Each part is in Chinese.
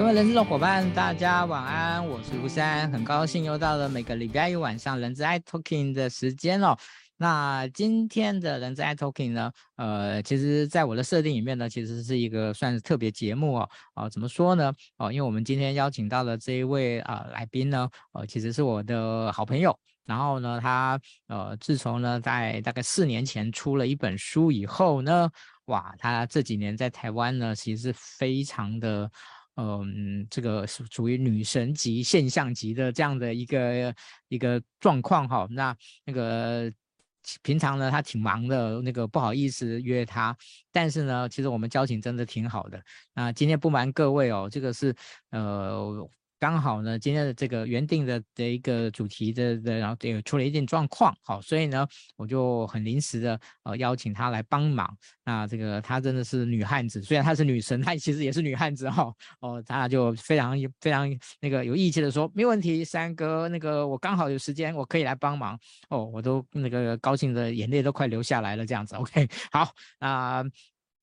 各位人资的伙伴，大家晚安，我是吴珊，很高兴又到了每个礼拜一晚上人资 iTalking 的时间哦。那今天的人资 iTalking 呢，呃，其实在我的设定里面呢，其实是一个算是特别节目哦。哦、怎么说呢？哦、因为我们今天邀请到的这一位啊、呃、来宾呢，呃，其实是我的好朋友。然后呢，他呃，自从呢在大概四年前出了一本书以后呢，哇，他这几年在台湾呢，其实是非常的。嗯，这个是属于女神级现象级的这样的一个一个状况哈。那那个平常呢，他挺忙的，那个不好意思约他。但是呢，其实我们交情真的挺好的。那今天不瞒各位哦，这个是呃。刚好呢，今天的这个原定的的一个主题的的，然后这个出了一点状况，好，所以呢，我就很临时的呃邀请他来帮忙。那这个他真的是女汉子，虽然她是女神，她其实也是女汉子哈。哦，咱俩就非常非常那个有义气的说，没问题，三哥，那个我刚好有时间，我可以来帮忙。哦，我都那个高兴的眼泪都快流下来了，这样子。OK，好，那、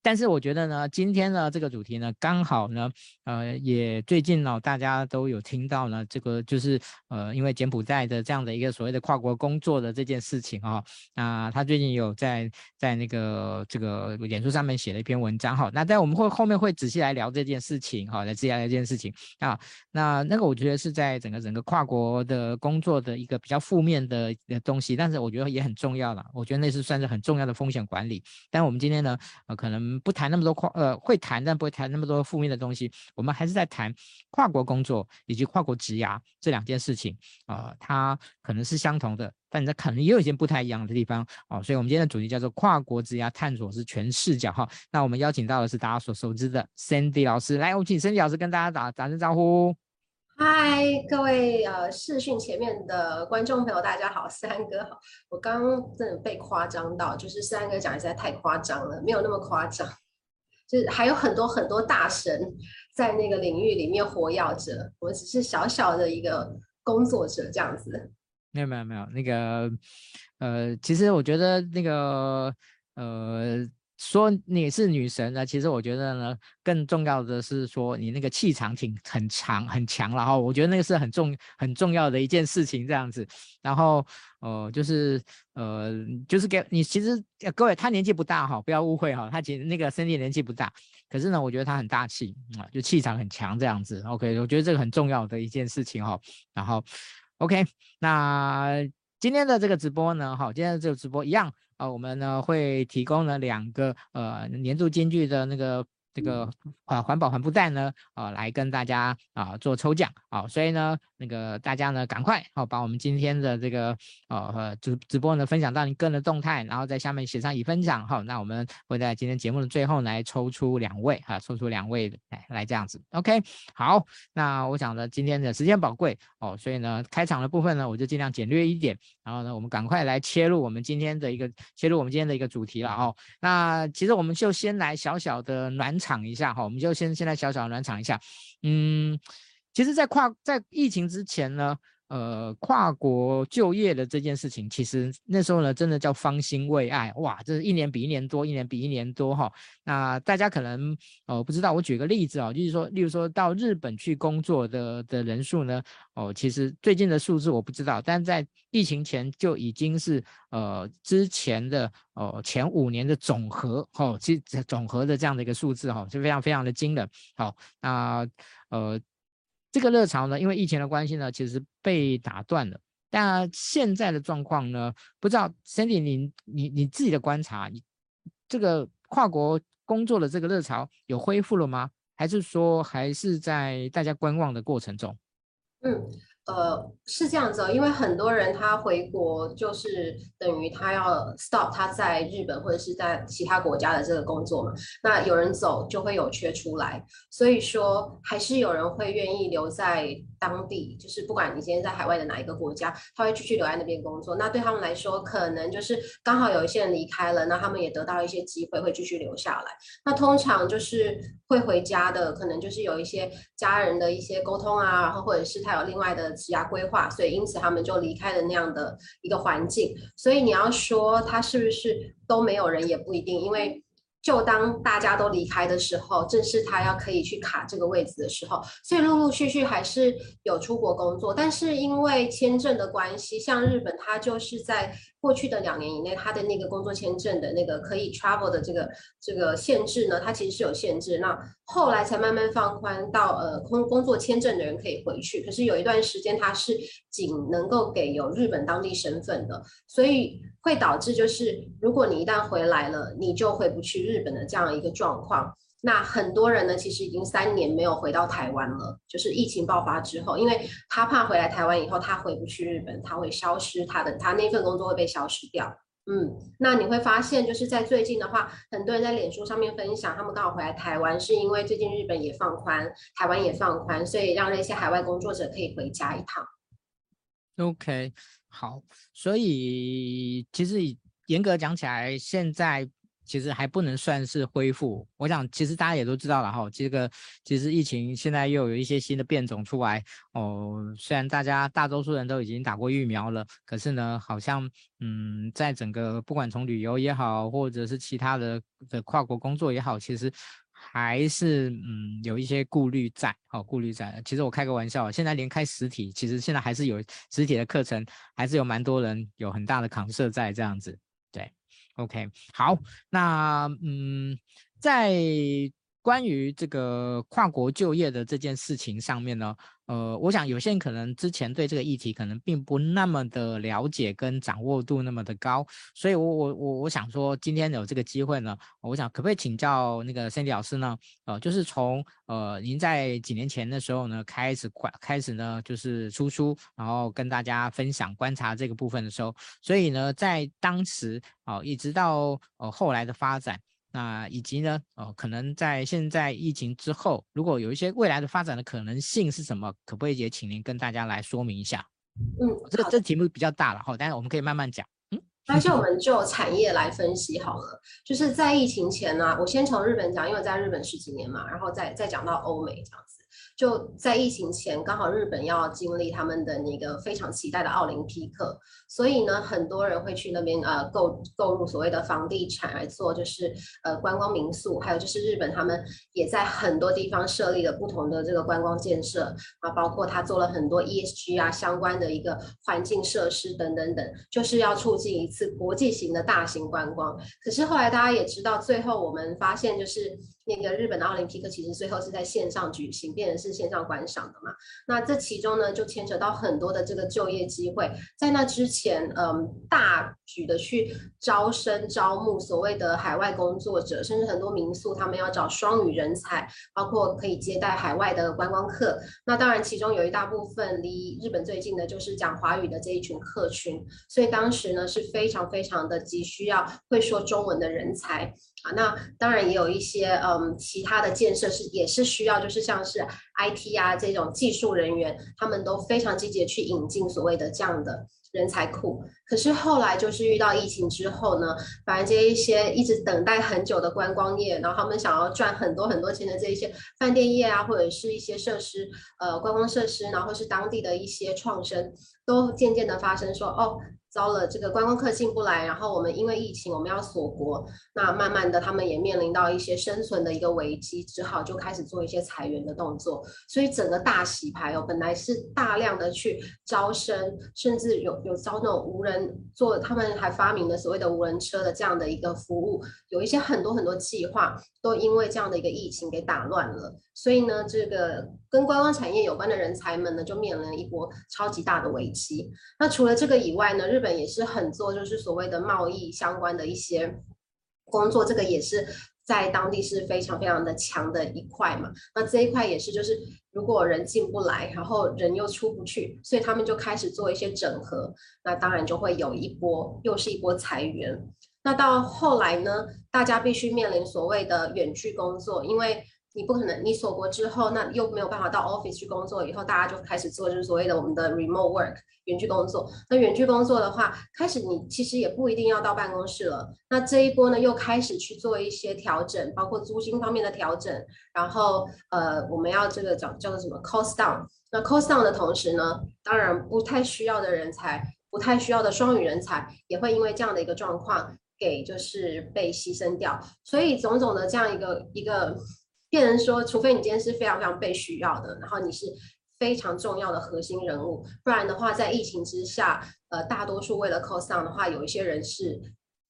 但是我觉得呢，今天呢这个主题呢，刚好呢，呃，也最近呢，大家都有听到呢，这个就是呃，因为柬埔寨的这样的一个所谓的跨国工作的这件事情啊，那他最近有在在那个这个脸书上面写了一篇文章哈，那在我们会后面会仔细来聊这件事情哈，来仔细来聊这件事情啊，那那个我觉得是在整个整个跨国的工作的一个比较负面的东西，但是我觉得也很重要了，我觉得那是算是很重要的风险管理，但我们今天呢，呃，可能。不谈那么多跨呃会谈，但不会谈那么多负面的东西。我们还是在谈跨国工作以及跨国职涯这两件事情啊、呃，它可能是相同的，但它可能也有一些不太一样的地方哦。所以，我们今天的主题叫做跨国职涯探索是全视角哈。那我们邀请到的是大家所熟知的 Sandy 老师，来，我们请 Sandy 老师跟大家打打声招呼。嗨，各位呃视讯前面的观众朋友，大家好，三哥好。我刚真的被夸张到，就是三哥讲的实在太夸张了，没有那么夸张，就是还有很多很多大神在那个领域里面活跃着，我只是小小的一个工作者这样子。没有没有没有，那个呃，其实我觉得那个呃。说你是女神呢，其实我觉得呢，更重要的是说你那个气场挺很强很强，然后我觉得那个是很重很重要的一件事情这样子。然后呃，就是呃，就是给你其实各位他年纪不大哈，不要误会哈，他其实那个身体年纪不大，可是呢，我觉得他很大气啊，就气场很强这样子。OK，我觉得这个很重要的一件事情哈。然后 OK，那今天的这个直播呢，哈，今天的这个直播一样。啊、呃，我们呢会提供了两个呃年度金句的那个。这个啊环保环布袋呢啊来跟大家啊做抽奖啊，所以呢那个大家呢赶快好、把我们今天的这个呃直直播呢分享到你个人的动态，然后在下面写上已分享好，那我们会在今天节目的最后来抽出两位哈、啊，抽出两位来来这样子，OK 好，那我想呢今天的时间宝贵哦，所以呢开场的部分呢我就尽量简略一点，然后呢我们赶快来切入我们今天的一个切入我们今天的一个主题了哦，那其实我们就先来小小的暖场。一下哈，我们就先现在小小的暖场一下。嗯，其实，在跨在疫情之前呢，呃，跨国就业的这件事情，其实那时候呢，真的叫方兴未艾哇，这是一年比一年多，一年比一年多哈。那大家可能呃不知道，我举个例子啊，就是说，例如说到日本去工作的的人数呢，哦，其实最近的数字我不知道，但在疫情前就已经是呃之前的哦前五年的总和哦，其实总和的这样的一个数字哈，是非常非常的惊人。好，那呃。这个热潮呢，因为疫情的关系呢，其实被打断了。但现在的状况呢，不知道 Sandy，你你你自己的观察，你这个跨国工作的这个热潮有恢复了吗？还是说还是在大家观望的过程中？嗯。呃，是这样子哦，因为很多人他回国就是等于他要 stop 他在日本或者是在其他国家的这个工作嘛。那有人走就会有缺出来，所以说还是有人会愿意留在当地，就是不管你今天在海外的哪一个国家，他会继续留在那边工作。那对他们来说，可能就是刚好有一些人离开了，那他们也得到一些机会，会继续留下来。那通常就是会回家的，可能就是有一些家人的一些沟通啊，然后或者是他有另外的。职涯规划，所以因此他们就离开了那样的一个环境。所以你要说他是不是都没有人，也不一定，因为就当大家都离开的时候，正是他要可以去卡这个位置的时候，所以陆陆续续还是有出国工作，但是因为签证的关系，像日本，他就是在过去的两年以内，他的那个工作签证的那个可以 travel 的这个这个限制呢，它其实是有限制。那后来才慢慢放宽到呃工工作签证的人可以回去，可是有一段时间它是仅能够给有日本当地身份的，所以。会导致就是，如果你一旦回来了，你就回不去日本的这样一个状况。那很多人呢，其实已经三年没有回到台湾了。就是疫情爆发之后，因为他怕回来台湾以后，他回不去日本，他会消失，他的他那份工作会被消失掉。嗯，那你会发现，就是在最近的话，很多人在脸书上面分享，他们刚好回来台湾，是因为最近日本也放宽，台湾也放宽，所以让那些海外工作者可以回家一趟。OK。好，所以其实严格讲起来，现在其实还不能算是恢复。我想，其实大家也都知道了哈，这个其实疫情现在又有一些新的变种出来哦。虽然大家大多数人都已经打过疫苗了，可是呢，好像嗯，在整个不管从旅游也好，或者是其他的的跨国工作也好，其实。还是嗯有一些顾虑在，好、哦、顾虑在。其实我开个玩笑，现在连开实体，其实现在还是有实体的课程，还是有蛮多人有很大的抗设在这样子。对，OK，好，那嗯在关于这个跨国就业的这件事情上面呢。呃，我想有些人可能之前对这个议题可能并不那么的了解跟掌握度那么的高，所以我我我我想说，今天有这个机会呢，我想可不可以请教那个 Sandy 老师呢？呃，就是从呃您在几年前的时候呢开始开开始呢就是出书，然后跟大家分享观察这个部分的时候，所以呢在当时啊、呃、一直到呃后来的发展。那以及呢，哦，可能在现在疫情之后，如果有一些未来的发展的可能性是什么，可不可以也请您跟大家来说明一下？嗯，这这题目比较大了哈，但是我们可以慢慢讲。嗯，那就我们就产业来分析好了，就是在疫情前呢、啊，我先从日本讲，因为在日本十几年嘛，然后再再讲到欧美这样子。就在疫情前，刚好日本要经历他们的那个非常期待的奥林匹克，所以呢，很多人会去那边呃购购入所谓的房地产来做，就是呃观光民宿，还有就是日本他们也在很多地方设立了不同的这个观光建设啊，包括他做了很多 ESG 啊相关的一个环境设施等等等，就是要促进一次国际型的大型观光。可是后来大家也知道，最后我们发现就是。那个日本的奥林匹克其实最后是在线上举行，变成是线上观赏的嘛。那这其中呢，就牵扯到很多的这个就业机会。在那之前，嗯，大举的去招生招募所谓的海外工作者，甚至很多民宿他们要找双语人才，包括可以接待海外的观光客。那当然，其中有一大部分离日本最近的就是讲华语的这一群客群，所以当时呢是非常非常的急需要会说中文的人才。啊，那当然也有一些呃嗯，其他的建设是也是需要，就是像是 IT 啊这种技术人员，他们都非常积极的去引进所谓的这样的人才库。可是后来就是遇到疫情之后呢，反而这一些一直等待很久的观光业，然后他们想要赚很多很多钱的这一些饭店业啊，或者是一些设施，呃，观光设施，然后是当地的一些创生，都渐渐的发生说哦。遭了这个观光客进不来，然后我们因为疫情我们要锁国，那慢慢的他们也面临到一些生存的一个危机，只好就开始做一些裁员的动作。所以整个大洗牌哦，本来是大量的去招生，甚至有有招那种无人做，他们还发明了所谓的无人车的这样的一个服务，有一些很多很多计划都因为这样的一个疫情给打乱了。所以呢，这个跟观光产业有关的人才们呢，就面临了一波超级大的危机。那除了这个以外呢，日本也是很做就是所谓的贸易相关的一些工作，这个也是在当地是非常非常的强的一块嘛。那这一块也是就是如果人进不来，然后人又出不去，所以他们就开始做一些整合。那当然就会有一波又是一波裁员。那到后来呢，大家必须面临所谓的远距工作，因为。你不可能，你锁国之后，那又没有办法到 office 去工作，以后大家就开始做就是所谓的我们的 remote work 远距工作。那远距工作的话，开始你其实也不一定要到办公室了。那这一波呢，又开始去做一些调整，包括租金方面的调整，然后呃，我们要这个叫叫做什么 cost down。那 cost down 的同时呢，当然不太需要的人才，不太需要的双语人才，也会因为这样的一个状况。给就是被牺牲掉。所以种种的这样一个一个，变成说，除非你今天是非常非常被需要的，然后你是非常重要的核心人物，不然的话，在疫情之下，呃，大多数为了 cost down 的话，有一些人是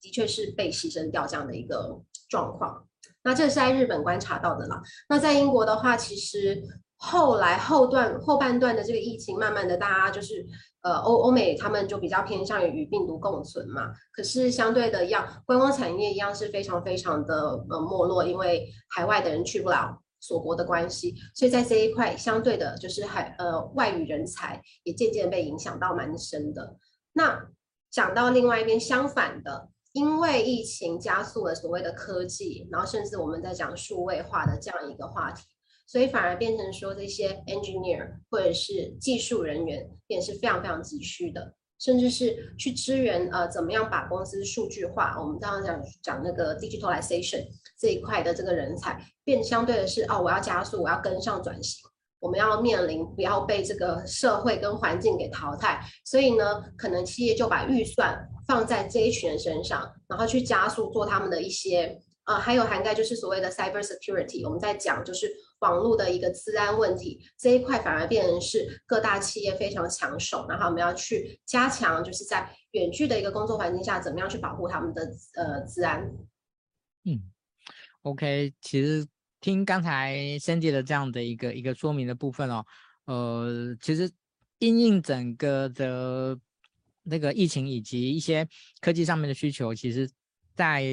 的确是被牺牲掉这样的一个状况。那这是在日本观察到的啦。那在英国的话，其实后来后段后半段的这个疫情，慢慢的大家就是呃欧欧美他们就比较偏向于与病毒共存嘛。可是相对的一样，观光产业一样是非常非常的呃没落，因为海外的人去不了锁国的关系，所以在这一块相对的就是海呃外语人才也渐渐被影响到蛮深的。那讲到另外一边相反的。因为疫情加速了所谓的科技，然后甚至我们在讲数位化的这样一个话题，所以反而变成说这些 engineer 或者是技术人员也是非常非常急需的，甚至是去支援呃怎么样把公司数据化。我们刚刚讲讲那个 digitalization 这一块的这个人才，变相对的是哦，我要加速，我要跟上转型。我们要面临不要被这个社会跟环境给淘汰，所以呢，可能企业就把预算放在这一群人身上，然后去加速做他们的一些呃，还有涵盖就是所谓的 cyber security，我们在讲就是网络的一个治安问题这一块，反而变成是各大企业非常抢手，然后我们要去加强，就是在远距的一个工作环境下，怎么样去保护他们的呃治安。嗯，OK，其实。听刚才 Cindy 的这样的一个一个说明的部分哦，呃，其实因应整个的那个疫情以及一些科技上面的需求，其实在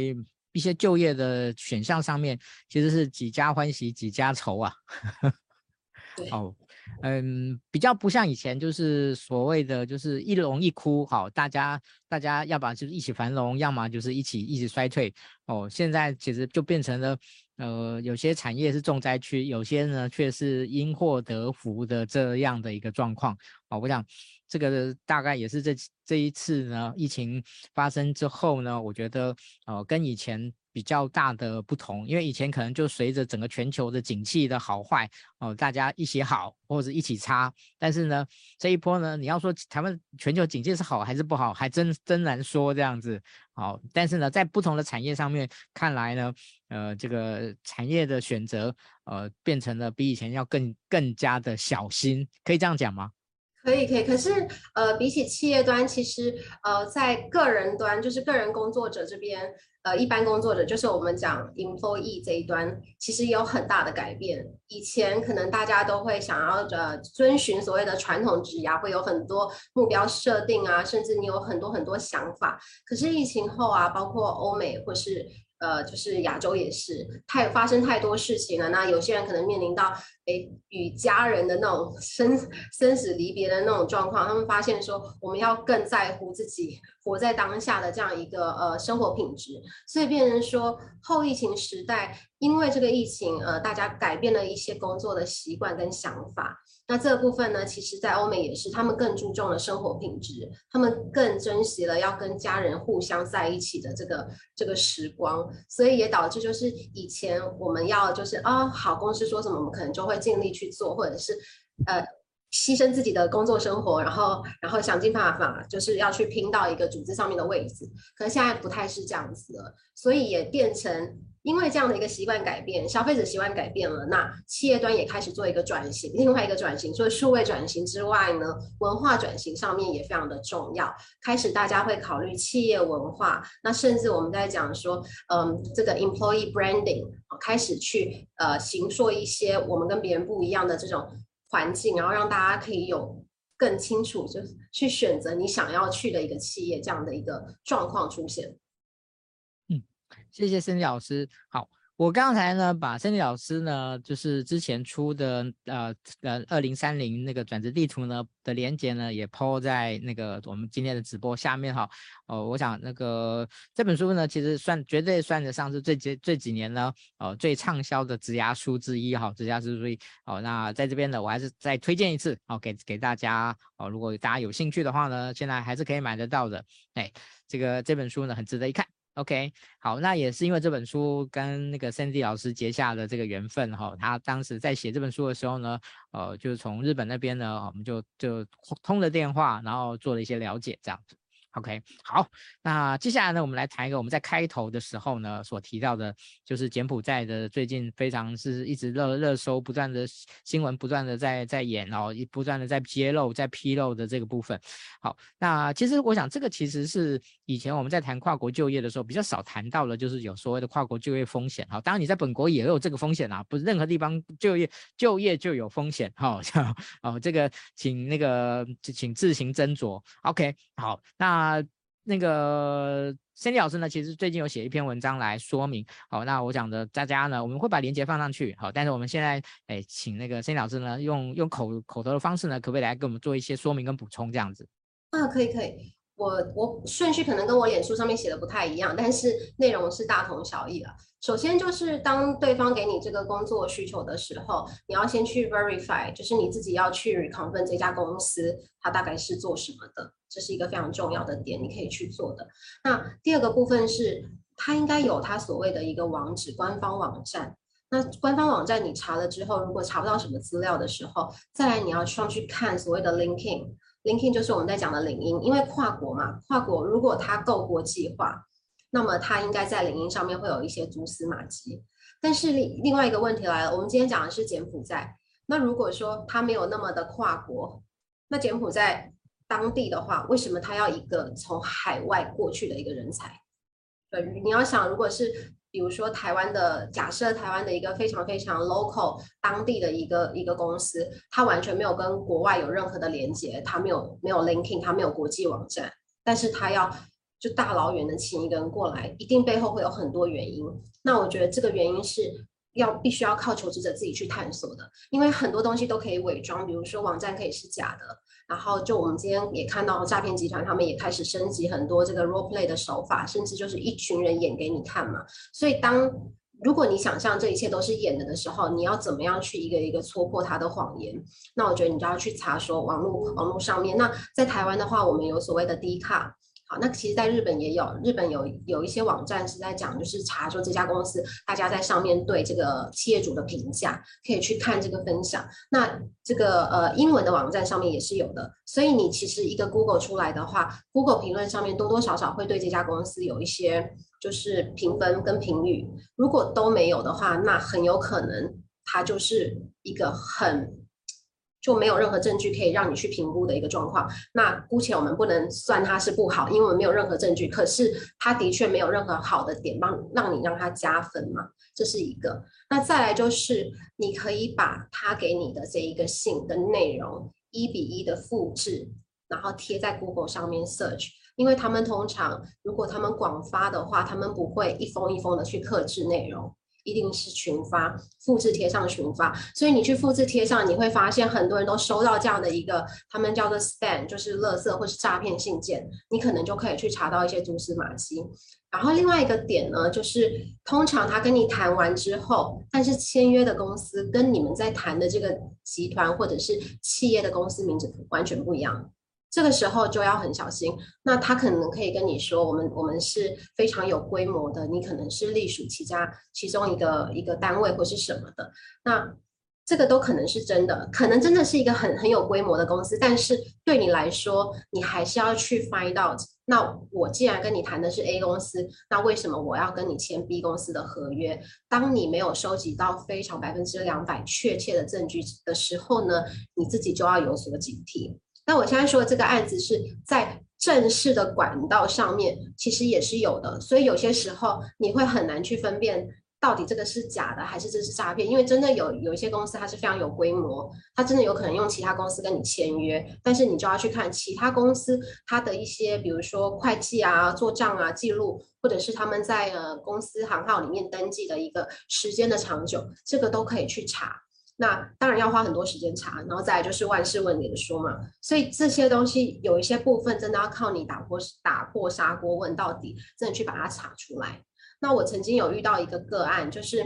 一些就业的选项上面，其实是几家欢喜几家愁啊。哦，嗯，比较不像以前，就是所谓的就是一荣一枯，好，大家大家要么就是一起繁荣，要么就是一起一起衰退。哦，现在其实就变成了。呃，有些产业是重灾区，有些呢却是因祸得福的这样的一个状况。哦，我想这个大概也是这这一次呢疫情发生之后呢，我觉得呃跟以前。比较大的不同，因为以前可能就随着整个全球的景气的好坏哦，大家一起好或者一起差。但是呢，这一波呢，你要说台湾全球景气是好还是不好，还真真难说这样子。好，但是呢，在不同的产业上面看来呢，呃，这个产业的选择呃变成了比以前要更更加的小心，可以这样讲吗？可以，可以。可是呃，比起企业端，其实呃，在个人端，就是个人工作者这边。呃，一般工作者就是我们讲 employee 这一端，其实也有很大的改变。以前可能大家都会想要呃遵循所谓的传统职涯，会有很多目标设定啊，甚至你有很多很多想法。可是疫情后啊，包括欧美或是。呃，就是亚洲也是太发生太多事情了。那有些人可能面临到，诶，与家人的那种 生生死离别的那种状况，他们发现说，我们要更在乎自己活在当下的这样一个呃生活品质。所以变成说，后疫情时代，因为这个疫情，呃，大家改变了一些工作的习惯跟想法。那这部分呢，其实，在欧美也是，他们更注重了生活品质，他们更珍惜了要跟家人互相在一起的这个这个时光，所以也导致就是以前我们要就是啊，好，公司说什么，我们可能就会尽力去做，或者是呃。牺牲自己的工作生活，然后然后想尽办法，就是要去拼到一个组织上面的位置。可能现在不太是这样子了，所以也变成因为这样的一个习惯改变，消费者习惯改变了，那企业端也开始做一个转型。另外一个转型，除了数位转型之外呢，文化转型上面也非常的重要。开始大家会考虑企业文化，那甚至我们在讲说，嗯，这个 employee branding，开始去呃形塑一些我们跟别人不一样的这种。环境，然后让大家可以有更清楚，就去选择你想要去的一个企业，这样的一个状况出现。谢谢 Sandy 老师。好。我刚才呢，把 Sandy 老师呢，就是之前出的呃呃二零三零那个转职地图呢的连接呢，也抛在那个我们今天的直播下面哈。哦、我想那个这本书呢，其实算绝对算得上是这几这几年呢，呃最畅销的职涯书之一哈，职涯书之一。哦、那在这边呢，我还是再推荐一次哦、给给大家哦、如果大家有兴趣的话呢，现在还是可以买得到的。哎，这个这本书呢，很值得一看。OK，好，那也是因为这本书跟那个 Sandy 老师结下的这个缘分哈，他当时在写这本书的时候呢，呃，就是从日本那边呢，我们就就通了电话，然后做了一些了解这样子。OK，好，那接下来呢，我们来谈一个我们在开头的时候呢所提到的，就是柬埔寨的最近非常是一直热热搜，不断的新闻不断的在在演哦，不断的在揭露、在披露的这个部分。好，那其实我想这个其实是以前我们在谈跨国就业的时候比较少谈到的，就是有所谓的跨国就业风险。好，当然你在本国也有这个风险啊，不是任何地方就业就业就有风险。好，哦，这个请那个请自行斟酌。OK，好，那。啊，那个 Cindy 老师呢，其实最近有写一篇文章来说明。好，那我讲的大家呢，我们会把链接放上去。好，但是我们现在哎，请那个 Cindy 老师呢，用用口口头的方式呢，可不可以来给我们做一些说明跟补充这样子？啊，可以可以。我我顺序可能跟我脸书上面写的不太一样，但是内容是大同小异了。首先就是当对方给你这个工作需求的时候，你要先去 verify，就是你自己要去 confirm 这家公司它大概是做什么的，这是一个非常重要的点，你可以去做的。那第二个部分是，它应该有它所谓的一个网址，官方网站。那官方网站你查了之后，如果查不到什么资料的时候，再来你要上去看所谓的 LinkedIn。Linking 就是我们在讲的领英，因为跨国嘛，跨国如果它够国际化，那么它应该在领英上面会有一些蛛丝马迹。但是另另外一个问题来了，我们今天讲的是柬埔寨，那如果说它没有那么的跨国，那柬埔寨当地的话，为什么它要一个从海外过去的一个人才？对，你要想，如果是。比如说台湾的，假设台湾的一个非常非常 local 当地的一个一个公司，它完全没有跟国外有任何的连接，它没有没有 linking，它没有国际网站，但是它要就大老远的请一个人过来，一定背后会有很多原因。那我觉得这个原因是要必须要靠求职者自己去探索的，因为很多东西都可以伪装，比如说网站可以是假的。然后就我们今天也看到诈骗集团，他们也开始升级很多这个 role play 的手法，甚至就是一群人演给你看嘛。所以当如果你想象这一切都是演的的时候，你要怎么样去一个一个戳破他的谎言？那我觉得你就要去查说网络网络上面。那在台湾的话，我们有所谓的 D 卡。好，那其实，在日本也有，日本有有一些网站是在讲，就是查说这家公司，大家在上面对这个企业主的评价，可以去看这个分享。那这个呃英文的网站上面也是有的，所以你其实一个 Google 出来的话，Google 评论上面多多少少会对这家公司有一些就是评分跟评语。如果都没有的话，那很有可能它就是一个很。就没有任何证据可以让你去评估的一个状况。那姑且我们不能算它是不好，因为我们没有任何证据。可是它的确没有任何好的点帮让你让它加分嘛，这是一个。那再来就是你可以把它给你的这一个信的内容一比一的复制，然后贴在 Google 上面 search，因为他们通常如果他们广发的话，他们不会一封一封的去客制内容。一定是群发，复制贴上群发，所以你去复制贴上，你会发现很多人都收到这样的一个，他们叫做 spam，就是垃圾或是诈骗信件，你可能就可以去查到一些蛛丝马迹。然后另外一个点呢，就是通常他跟你谈完之后，但是签约的公司跟你们在谈的这个集团或者是企业的公司名字完全不一样。这个时候就要很小心。那他可能可以跟你说，我们我们是非常有规模的，你可能是隶属其家其中一个一个单位或是什么的。那这个都可能是真的，可能真的是一个很很有规模的公司。但是对你来说，你还是要去 find out。那我既然跟你谈的是 A 公司，那为什么我要跟你签 B 公司的合约？当你没有收集到非常百分之两百确切的证据的时候呢，你自己就要有所警惕。那我现在说的这个案子是在正式的管道上面，其实也是有的，所以有些时候你会很难去分辨到底这个是假的还是这是诈骗，因为真的有有一些公司它是非常有规模，它真的有可能用其他公司跟你签约，但是你就要去看其他公司它的一些，比如说会计啊、做账啊、记录，或者是他们在呃公司行号里面登记的一个时间的长久，这个都可以去查。那当然要花很多时间查，然后再来就是万事问脸说嘛，所以这些东西有一些部分真的要靠你打破打破砂锅问到底，真的去把它查出来。那我曾经有遇到一个个案，就是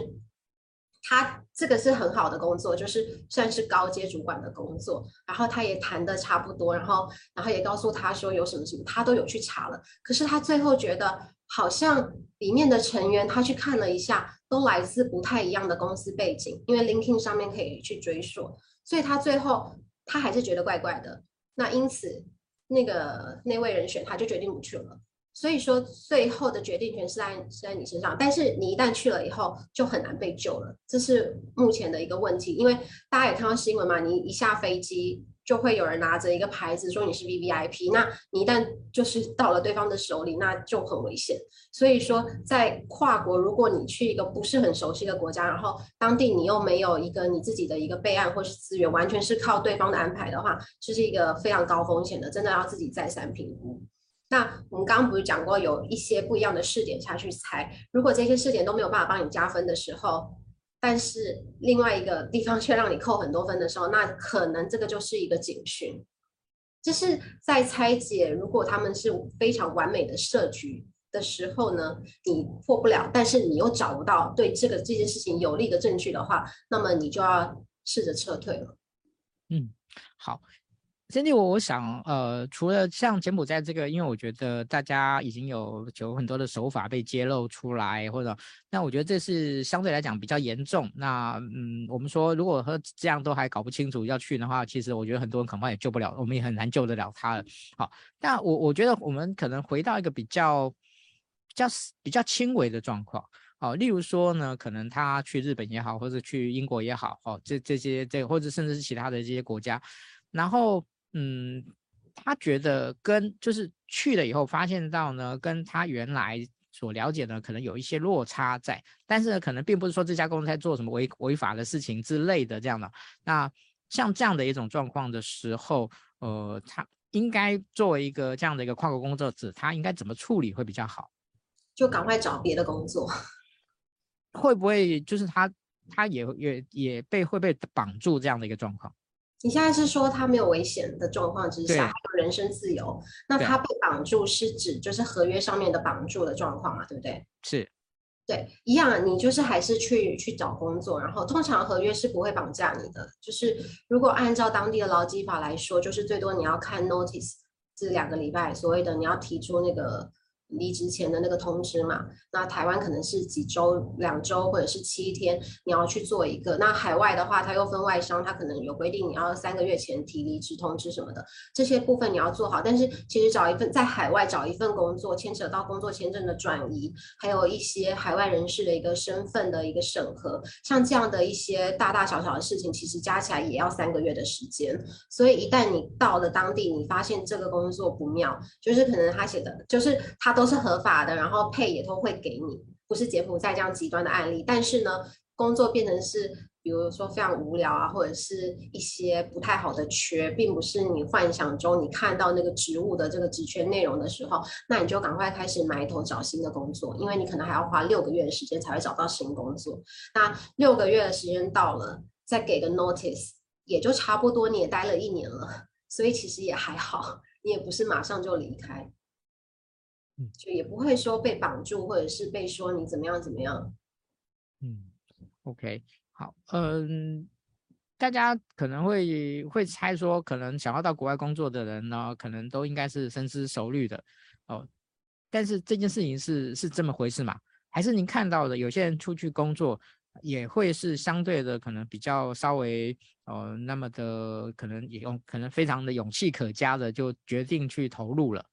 他这个是很好的工作，就是算是高阶主管的工作，然后他也谈的差不多，然后然后也告诉他说有什么什么，他都有去查了，可是他最后觉得。好像里面的成员他去看了一下，都来自不太一样的公司背景，因为 LinkedIn 上面可以去追溯，所以他最后他还是觉得怪怪的。那因此那个那位人选他就决定不去了。所以说，最后的决定权是在是在你身上，但是你一旦去了以后，就很难被救了，这是目前的一个问题。因为大家也看到新闻嘛，你一下飞机就会有人拿着一个牌子说你是 VVIP，那你一旦就是到了对方的手里，那就很危险。所以说，在跨国，如果你去一个不是很熟悉的国家，然后当地你又没有一个你自己的一个备案或是资源，完全是靠对方的安排的话，这是一个非常高风险的，真的要自己再三评估。那我们刚刚不是讲过有一些不一样的试点下去猜，如果这些试点都没有办法帮你加分的时候，但是另外一个地方却让你扣很多分的时候，那可能这个就是一个警讯。就是在拆解，如果他们是非常完美的设局的时候呢，你破不了，但是你又找不到对这个这件事情有利的证据的话，那么你就要试着撤退了。嗯，好。兄弟我我想，呃，除了像柬埔寨这个，因为我觉得大家已经有有很多的手法被揭露出来，或者，那我觉得这是相对来讲比较严重。那，嗯，我们说如果说这样都还搞不清楚要去的话，其实我觉得很多人恐怕也救不了，我们也很难救得了他了。好，那我我觉得我们可能回到一个比较比较比较轻微的状况，好，例如说呢，可能他去日本也好，或者去英国也好，哦，这这些这或者甚至是其他的这些国家，然后。嗯，他觉得跟就是去了以后发现到呢，跟他原来所了解的可能有一些落差在，但是呢，可能并不是说这家公司在做什么违违法的事情之类的这样的。那像这样的一种状况的时候，呃，他应该作为一个这样的一个跨国工作者，他应该怎么处理会比较好？就赶快找别的工作，会不会就是他他也也也被会被绑住这样的一个状况？你现在是说他没有危险的状况之下，还有人身自由，那他被绑住是指就是合约上面的绑住的状况嘛，对不对？是，对，一样，你就是还是去去找工作，然后通常合约是不会绑架你的，就是如果按照当地的劳基法来说，就是最多你要看 notice 这两个礼拜，所谓的你要提出那个。离职前的那个通知嘛，那台湾可能是几周、两周或者是七天，你要去做一个。那海外的话，它又分外商，它可能有规定你要三个月前提离职通知什么的，这些部分你要做好。但是其实找一份在海外找一份工作，牵扯到工作签证的转移，还有一些海外人士的一个身份的一个审核，像这样的一些大大小小的事情，其实加起来也要三个月的时间。所以一旦你到了当地，你发现这个工作不妙，就是可能他写的，就是他。都是合法的，然后配也都会给你，不是柬埔寨这样极端的案例。但是呢，工作变成是，比如说非常无聊啊，或者是一些不太好的缺，并不是你幻想中你看到那个职务的这个职缺内容的时候，那你就赶快开始埋头找新的工作，因为你可能还要花六个月的时间才会找到新工作。那六个月的时间到了，再给个 notice，也就差不多你也待了一年了，所以其实也还好，你也不是马上就离开。就也不会说被绑住，或者是被说你怎么样怎么样。嗯，OK，好，嗯，大家可能会会猜说，可能想要到国外工作的人呢，可能都应该是深思熟虑的哦。但是这件事情是是这么回事吗？还是您看到的有些人出去工作也会是相对的可能比较稍微呃那么的可能也用可能非常的勇气可嘉的就决定去投入了。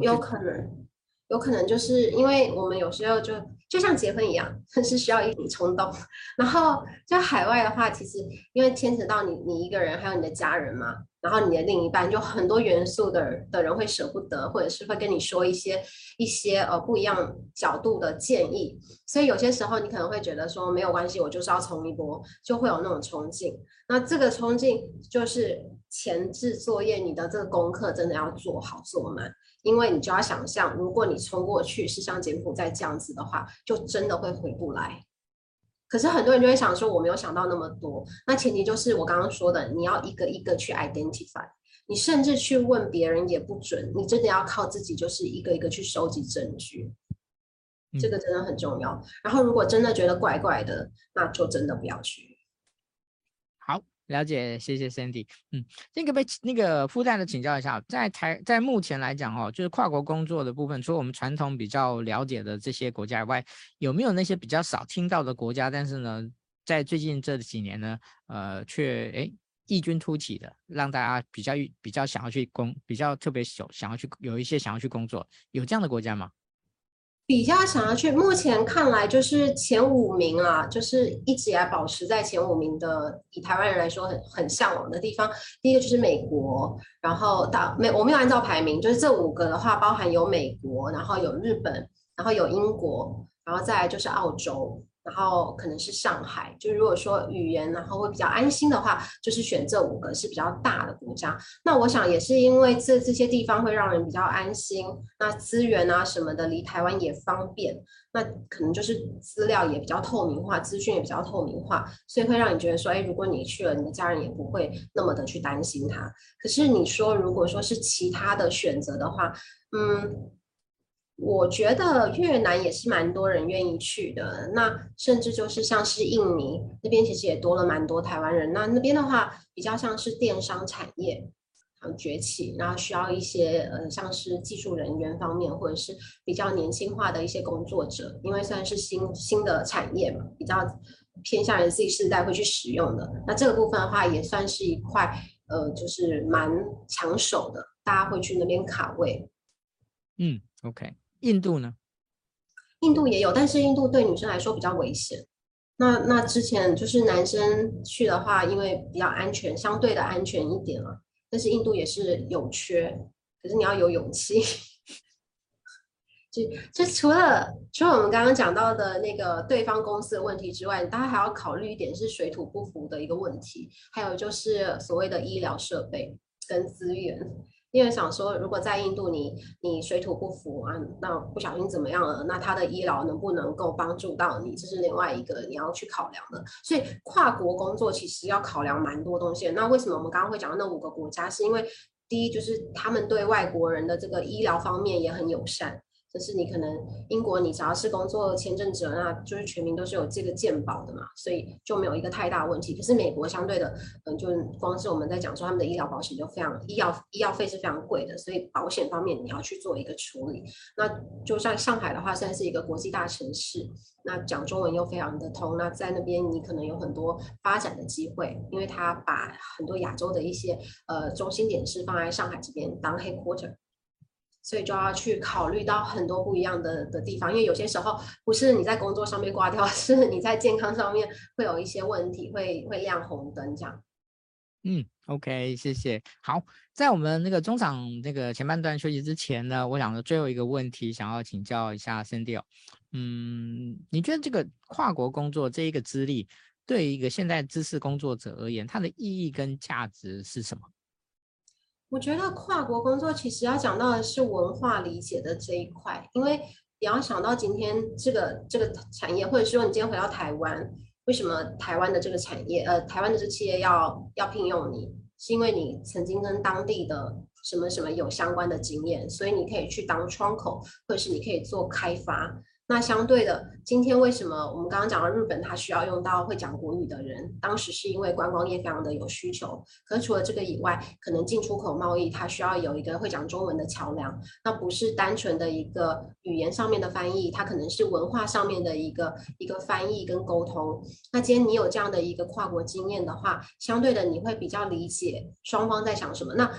有可能，有可能就是因为我们有时候就就像结婚一样，是需要一点冲动。然后在海外的话，其实因为牵扯到你你一个人，还有你的家人嘛，然后你的另一半，就很多元素的的人会舍不得，或者是会跟你说一些一些呃不一样角度的建议。所以有些时候你可能会觉得说没有关系，我就是要冲一波，就会有那种冲劲。那这个冲劲就是前置作业，你的这个功课真的要做好做满。因为你就要想象，如果你冲过去是像柬埔寨这样子的话，就真的会回不来。可是很多人就会想说，我没有想到那么多。那前提就是我刚刚说的，你要一个一个去 identify，你甚至去问别人也不准，你真的要靠自己，就是一个一个去收集证据。这个真的很重要。然后如果真的觉得怪怪的，那就真的不要去。了解，谢谢 Sandy。嗯，那个被那个附带的请教一下，在台在目前来讲哦，就是跨国工作的部分，除了我们传统比较了解的这些国家以外，有没有那些比较少听到的国家？但是呢，在最近这几年呢，呃，却诶异军突起的，让大家比较比较想要去工，比较特别想想要去有一些想要去工作，有这样的国家吗？比较想要去，目前看来就是前五名啊，就是一直以来保持在前五名的，以台湾人来说很很向往的地方。第一个就是美国，然后到没我没有按照排名，就是这五个的话，包含有美国，然后有日本，然后有英国，然后再来就是澳洲。然后可能是上海，就如果说语言，然后会比较安心的话，就是选这五个是比较大的国家。那我想也是因为这这些地方会让人比较安心，那资源啊什么的离台湾也方便，那可能就是资料也比较透明化，资讯也比较透明化，所以会让你觉得说，哎，如果你去了，你的家人也不会那么的去担心他。可是你说如果说是其他的选择的话，嗯。我觉得越南也是蛮多人愿意去的，那甚至就是像是印尼那边，其实也多了蛮多台湾人。那那边的话，比较像是电商产业很崛起，然后需要一些呃，像是技术人员方面，或者是比较年轻化的一些工作者，因为算是新新的产业嘛，比较偏向于 Z 世代会去使用的。那这个部分的话，也算是一块呃，就是蛮抢手的，大家会去那边卡位。嗯，OK。印度呢？印度也有，但是印度对女生来说比较危险。那那之前就是男生去的话，因为比较安全，相对的安全一点了。但是印度也是有缺，可是你要有勇气。就就除了除了我们刚刚讲到的那个对方公司的问题之外，大家还要考虑一点是水土不服的一个问题，还有就是所谓的医疗设备跟资源。因为想说，如果在印度你你水土不服啊，那不小心怎么样了？那他的医疗能不能够帮助到你？这是另外一个你要去考量的。所以跨国工作其实要考量蛮多东西。那为什么我们刚刚会讲到那五个国家？是因为第一就是他们对外国人的这个医疗方面也很友善。就是你可能英国，你只要是工作签证者，那就是全民都是有这个健保的嘛，所以就没有一个太大问题。可是美国相对的，嗯，就光是我们在讲说他们的医疗保险就非常医药医药费是非常贵的，所以保险方面你要去做一个处理。那就像上海的话，算是一个国际大城市，那讲中文又非常的通，那在那边你可能有很多发展的机会，因为他把很多亚洲的一些呃中心点是放在上海这边当 headquarter。所以就要去考虑到很多不一样的的地方，因为有些时候不是你在工作上面挂掉，是你在健康上面会有一些问题，会会亮红灯这样。嗯，OK，谢谢。好，在我们那个中场那个前半段休息之前呢，我想的最后一个问题，想要请教一下 Sandy 哦。嗯，你觉得这个跨国工作这一个资历，对一个现在知识工作者而言，它的意义跟价值是什么？我觉得跨国工作其实要讲到的是文化理解的这一块，因为你要想到今天这个这个产业，或者说你今天回到台湾，为什么台湾的这个产业，呃，台湾的这企业要要聘用你，是因为你曾经跟当地的什么什么有相关的经验，所以你可以去当窗口，或者是你可以做开发。那相对的，今天为什么我们刚刚讲到日本，它需要用到会讲国语的人？当时是因为观光业非常的有需求。可除了这个以外，可能进出口贸易它需要有一个会讲中文的桥梁，那不是单纯的一个语言上面的翻译，它可能是文化上面的一个一个翻译跟沟通。那今天你有这样的一个跨国经验的话，相对的你会比较理解双方在想什么。那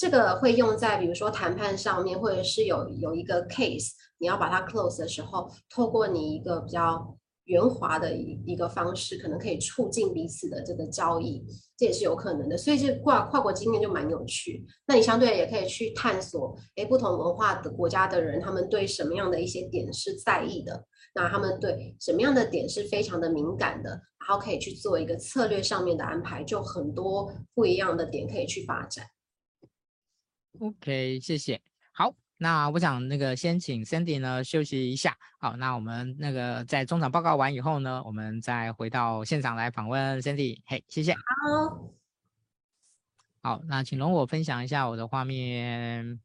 这个会用在比如说谈判上面，或者是有有一个 case。你要把它 close 的时候，透过你一个比较圆滑的一一个方式，可能可以促进彼此的这个交易，这也是有可能的。所以这跨跨国经验就蛮有趣。那你相对也可以去探索，诶，不同文化的国家的人，他们对什么样的一些点是在意的？那他们对什么样的点是非常的敏感的？然后可以去做一个策略上面的安排，就很多不一样的点可以去发展。OK，谢谢。好。那我想那个先请 Sandy 呢休息一下，好，那我们那个在中场报告完以后呢，我们再回到现场来访问 Sandy，嘿，谢谢。好，好，那请容我分享一下我的画面。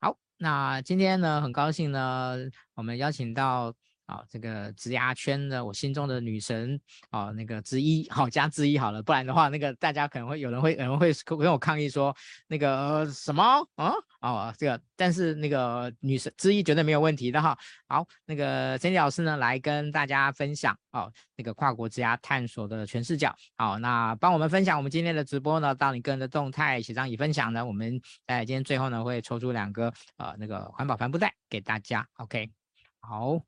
好，那今天呢很高兴呢，我们邀请到啊，这个职涯圈的我心中的女神啊，那个之一，好加之一好了，不然的话，那个大家可能会有人会有人会跟我抗议说，那个、什么啊哦，这个，但是那个女神之一绝对没有问题的哈。好，那个千千老师呢来跟大家分享哦，那个跨国职涯探索的全视角。好，那帮我们分享我们今天的直播呢，到你个人的动态写上已分享呢，我们在今天最后呢会抽出两个呃那个环保帆布袋给大家。OK，好。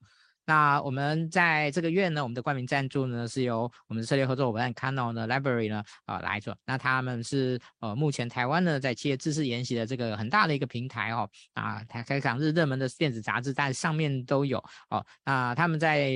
那我们在这个月呢，我们的冠名赞助呢是由我们的策略合作伙伴 Kano 的 Library 呢啊、呃、来做。那他们是呃目前台湾呢在企业知识研习的这个很大的一个平台哦啊，台开港日热门的电子杂志在上面都有哦。那他们在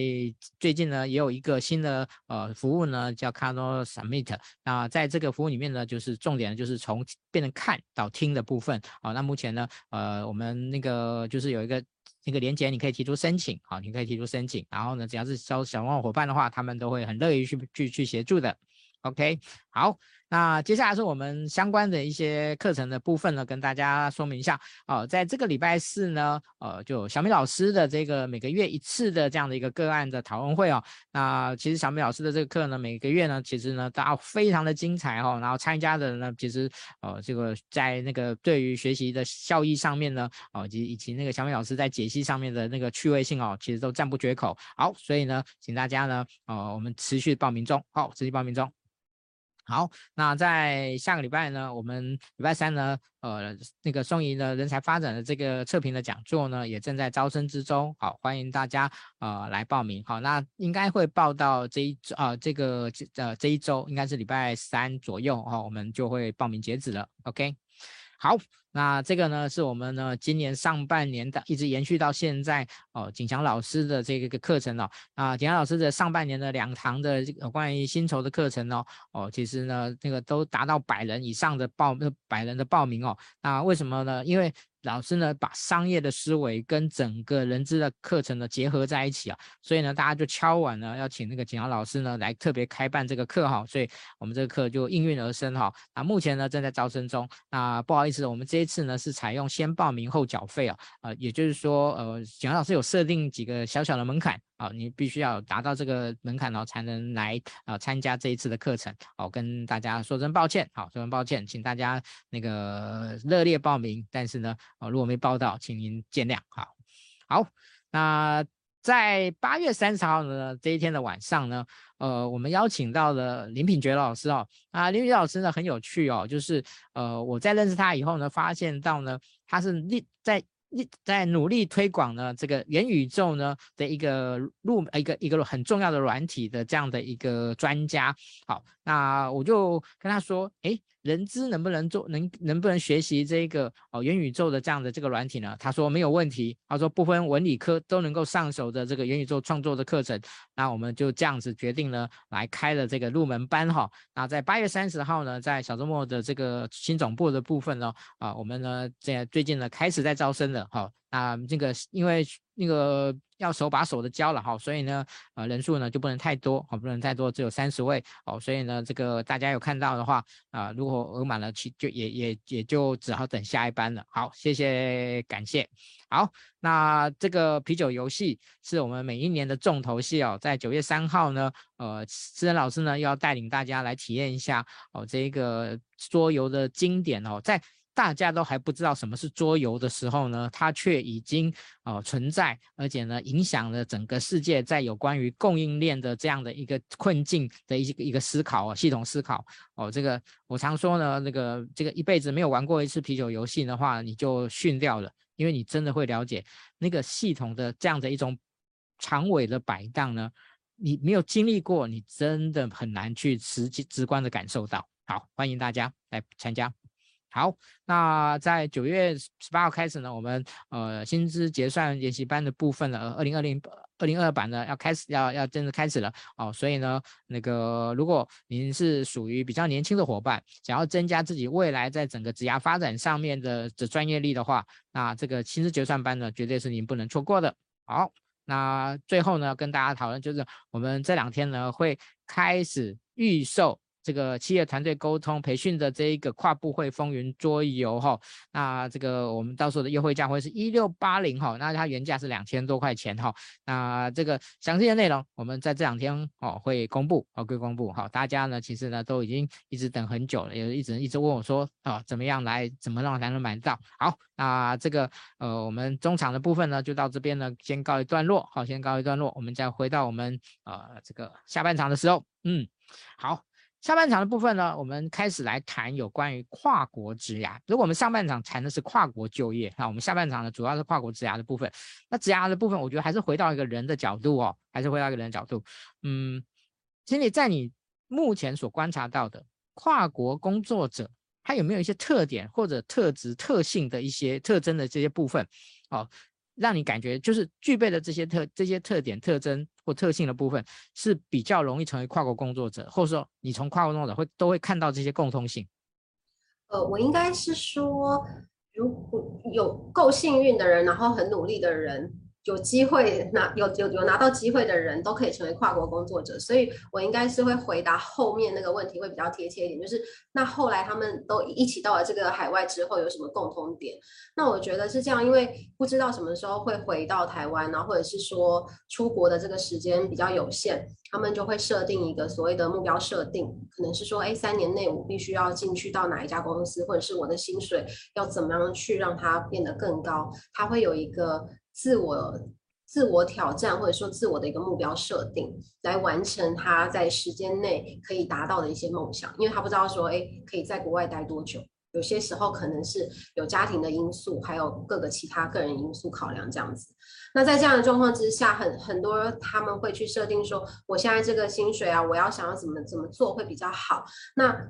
最近呢也有一个新的呃服务呢叫 Kano Submit。那在这个服务里面呢，就是重点就是从变成看到听的部分啊、哦。那目前呢呃我们那个就是有一个。那个连接你可以提出申请，好，你可以提出申请，然后呢，只要是招小网伙伴的话，他们都会很乐意去去去协助的，OK，好。那接下来是我们相关的一些课程的部分呢，跟大家说明一下哦。在这个礼拜四呢，呃，就小米老师的这个每个月一次的这样的一个个案的讨论会哦。那其实小米老师的这个课呢，每个月呢，其实呢，大家非常的精彩哦。然后参加的人呢，其实呃，这个在那个对于学习的效益上面呢，哦，及以及那个小米老师在解析上面的那个趣味性哦，其实都赞不绝口。好，所以呢，请大家呢，呃，我们持续报名中，好，持续报名中。好，那在下个礼拜呢，我们礼拜三呢，呃，那个松怡的人才发展的这个测评的讲座呢，也正在招生之中。好，欢迎大家呃来报名。好，那应该会报到这一周、呃，这个呃这一周应该是礼拜三左右哈、我们就会报名截止了。OK。好，那这个呢是我们呢今年上半年的一直延续到现在哦，景祥老师的这个课程哦，啊，景祥老师的上半年的两堂的这个关于薪酬的课程哦，哦，其实呢那个都达到百人以上的报，百人的报名哦，那为什么呢？因为老师呢，把商业的思维跟整个人资的课程呢结合在一起啊，所以呢，大家就敲碗呢，要请那个景阳老师呢来特别开办这个课哈，所以我们这个课就应运而生哈。啊，目前呢正在招生中，那不好意思，我们这一次呢是采用先报名后缴费啊，呃，也就是说，呃，景阳老师有设定几个小小的门槛。好，你必须要达到这个门槛哦，才能来啊参加这一次的课程。好，跟大家说声抱歉，好，说声抱歉，请大家那个热烈报名。但是呢，哦，如果没报到，请您见谅。好，好，那在八月三十号呢这一天的晚上呢，呃，我们邀请到了林品觉老师哦，啊，林品觉老师呢很有趣哦，就是呃，我在认识他以后呢，发现到呢，他是立在。在努力推广呢，这个元宇宙呢的一个入，一个一个很重要的软体的这样的一个专家。好，那我就跟他说，哎。人资能不能做，能能不能学习这个哦元宇宙的这样的这个软体呢？他说没有问题，他说不分文理科都能够上手的这个元宇宙创作的课程，那我们就这样子决定呢，来开了这个入门班哈。那在八月三十号呢，在小周末的这个新总部的部分呢，啊，我们呢在最近呢开始在招生了哈。那这个因为那个要手把手的教了哈，所以呢，呃，人数呢就不能太多，好，不能太多，只有三十位哦，所以呢，这个大家有看到的话啊，如果额满了，其就也也也就只好等下一班了。好，谢谢，感谢。好，那这个啤酒游戏是我们每一年的重头戏哦，在九月三号呢，呃，思珍老师呢要带领大家来体验一下哦，这个桌游的经典哦，在。大家都还不知道什么是桌游的时候呢，它却已经呃存在，而且呢影响了整个世界，在有关于供应链的这样的一个困境的一个一个思考啊，系统思考哦。这个我常说呢，那个这个一辈子没有玩过一次啤酒游戏的话，你就逊掉了，因为你真的会了解那个系统的这样的一种长尾的摆荡呢，你没有经历过，你真的很难去实际直观的感受到。好，欢迎大家来参加。好，那在九月十八号开始呢，我们呃薪资结算研习班的部分呢，二零二零二零二版呢要开始要要正式开始了哦，所以呢，那个如果您是属于比较年轻的伙伴，想要增加自己未来在整个职涯发展上面的的专业力的话，那这个薪资结算班呢，绝对是您不能错过的。好，那最后呢，跟大家讨论就是我们这两天呢会开始预售。这个企业团队沟通培训的这一个跨部会风云桌游哈，那这个我们到时候的优惠价会是一六八零哈，那它原价是两千多块钱哈，那这个详细的内容我们在这两天哦会公布哦会公布哈，大家呢其实呢都已经一直等很久了，也一直一直问我说啊怎么样来怎么让才能买到？好，那这个呃我们中场的部分呢就到这边呢先告一段落，好，先告一段落，我们再回到我们呃这个下半场的时候，嗯，好。下半场的部分呢，我们开始来谈有关于跨国职涯。如果我们上半场谈的是跨国就业，那我们下半场呢，主要是跨国职涯的部分。那职涯的部分，我觉得还是回到一个人的角度哦，还是回到一个人的角度。嗯，请你，在你目前所观察到的跨国工作者，他有没有一些特点或者特质、特性的一些特征的这些部分？哦。让你感觉就是具备的这些特这些特点、特征或特性的部分是比较容易成为跨国工作者，或者说你从跨国工作者会都会看到这些共通性。呃，我应该是说，如果有够幸运的人，然后很努力的人。有机会拿有有有拿到机会的人都可以成为跨国工作者，所以我应该是会回答后面那个问题会比较贴切一点，就是那后来他们都一起到了这个海外之后有什么共通点？那我觉得是这样，因为不知道什么时候会回到台湾，然后或者是说出国的这个时间比较有限，他们就会设定一个所谓的目标设定，可能是说，哎，三年内我必须要进去到哪一家公司，或者是我的薪水要怎么样去让它变得更高，它会有一个。自我自我挑战，或者说自我的一个目标设定，来完成他在时间内可以达到的一些梦想。因为他不知道说，哎，可以在国外待多久。有些时候可能是有家庭的因素，还有各个其他个人因素考量这样子。那在这样的状况之下，很很多他们会去设定说，我现在这个薪水啊，我要想要怎么怎么做会比较好。那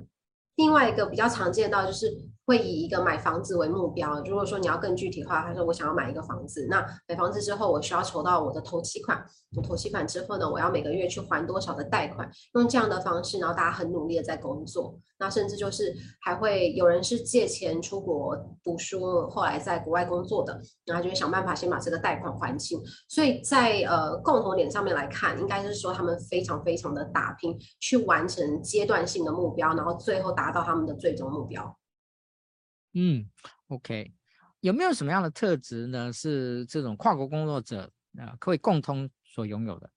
另外一个比较常见到就是。会以一个买房子为目标。如果说你要更具体的话，他说我想要买一个房子，那买房子之后我需要筹到我的头期款，我头期款之后呢，我要每个月去还多少的贷款？用这样的方式，然后大家很努力的在工作，那甚至就是还会有人是借钱出国读书，后来在国外工作的，然后就会想办法先把这个贷款还清。所以在呃共同点上面来看，应该是说他们非常非常的打拼，去完成阶段性的目标，然后最后达到他们的最终目标。嗯，OK，有没有什么样的特质呢？是这种跨国工作者啊，可以共通所拥有的？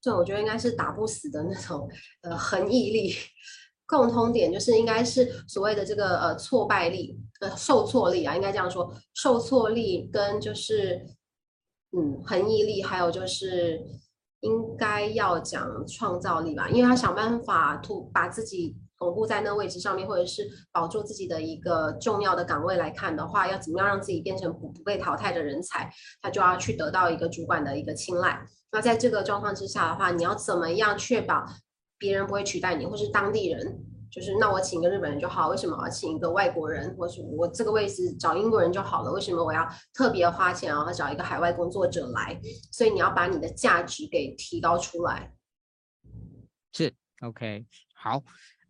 这我觉得应该是打不死的那种呃恒毅力。共通点就是应该是所谓的这个呃挫败力呃受挫力啊，应该这样说，受挫力跟就是嗯恒毅力，还有就是应该要讲创造力吧，因为他想办法突把自己。巩固在那位置上面，或者是保住自己的一个重要的岗位来看的话，要怎么样让自己变成不不被淘汰的人才，他就要去得到一个主管的一个青睐。那在这个状况之下的话，你要怎么样确保别人不会取代你，或是当地人，就是那我请一个日本人就好，为什么我要请一个外国人，或是我这个位置找英国人就好了？为什么我要特别花钱然后找一个海外工作者来？所以你要把你的价值给提高出来。是，OK，好。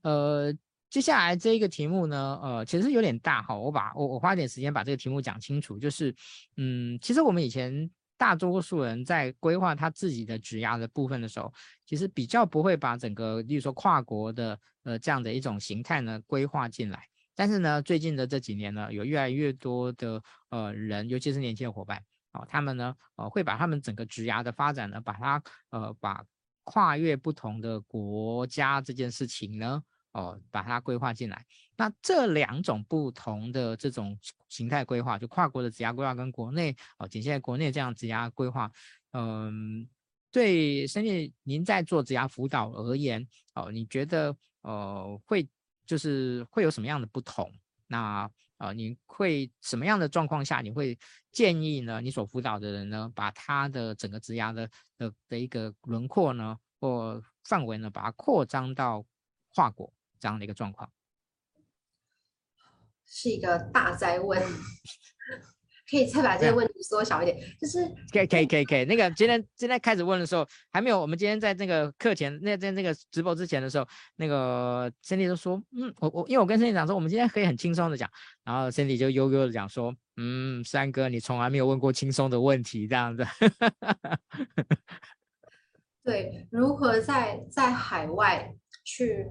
呃，接下来这一个题目呢，呃，其实有点大哈，我把我我花点时间把这个题目讲清楚，就是，嗯，其实我们以前大多数人在规划他自己的职涯的部分的时候，其实比较不会把整个，例如说跨国的呃这样的一种形态呢规划进来，但是呢，最近的这几年呢，有越来越多的呃人，尤其是年轻的伙伴啊，他们呢，呃，会把他们整个职涯的发展呢，把它呃把。跨越不同的国家这件事情呢，哦，把它规划进来。那这两种不同的这种形态规划，就跨国的职涯规划跟国内哦，仅限国内这样职涯规划，嗯，对，Sandy 您在做职涯辅导而言，哦，你觉得呃会就是会有什么样的不同？那呃，你会什么样的状况下，你会建议呢？你所辅导的人呢，把他的整个职涯的的的一个轮廓呢，或范围呢，把它扩张到跨国这样的一个状况，是一个大灾问。可以再把这个问题缩小一点，就是可以可以可以可以。那个今天现在开始问的时候，还没有。我们今天在那个课前，那在那个直播之前的时候，那个 Cindy 就说，嗯，我我因为我跟 Cindy 讲说，我们今天可以很轻松的讲，然后 Cindy 就悠悠的讲说，嗯，三哥，你从来没有问过轻松的问题，这样子。对，如何在在海外去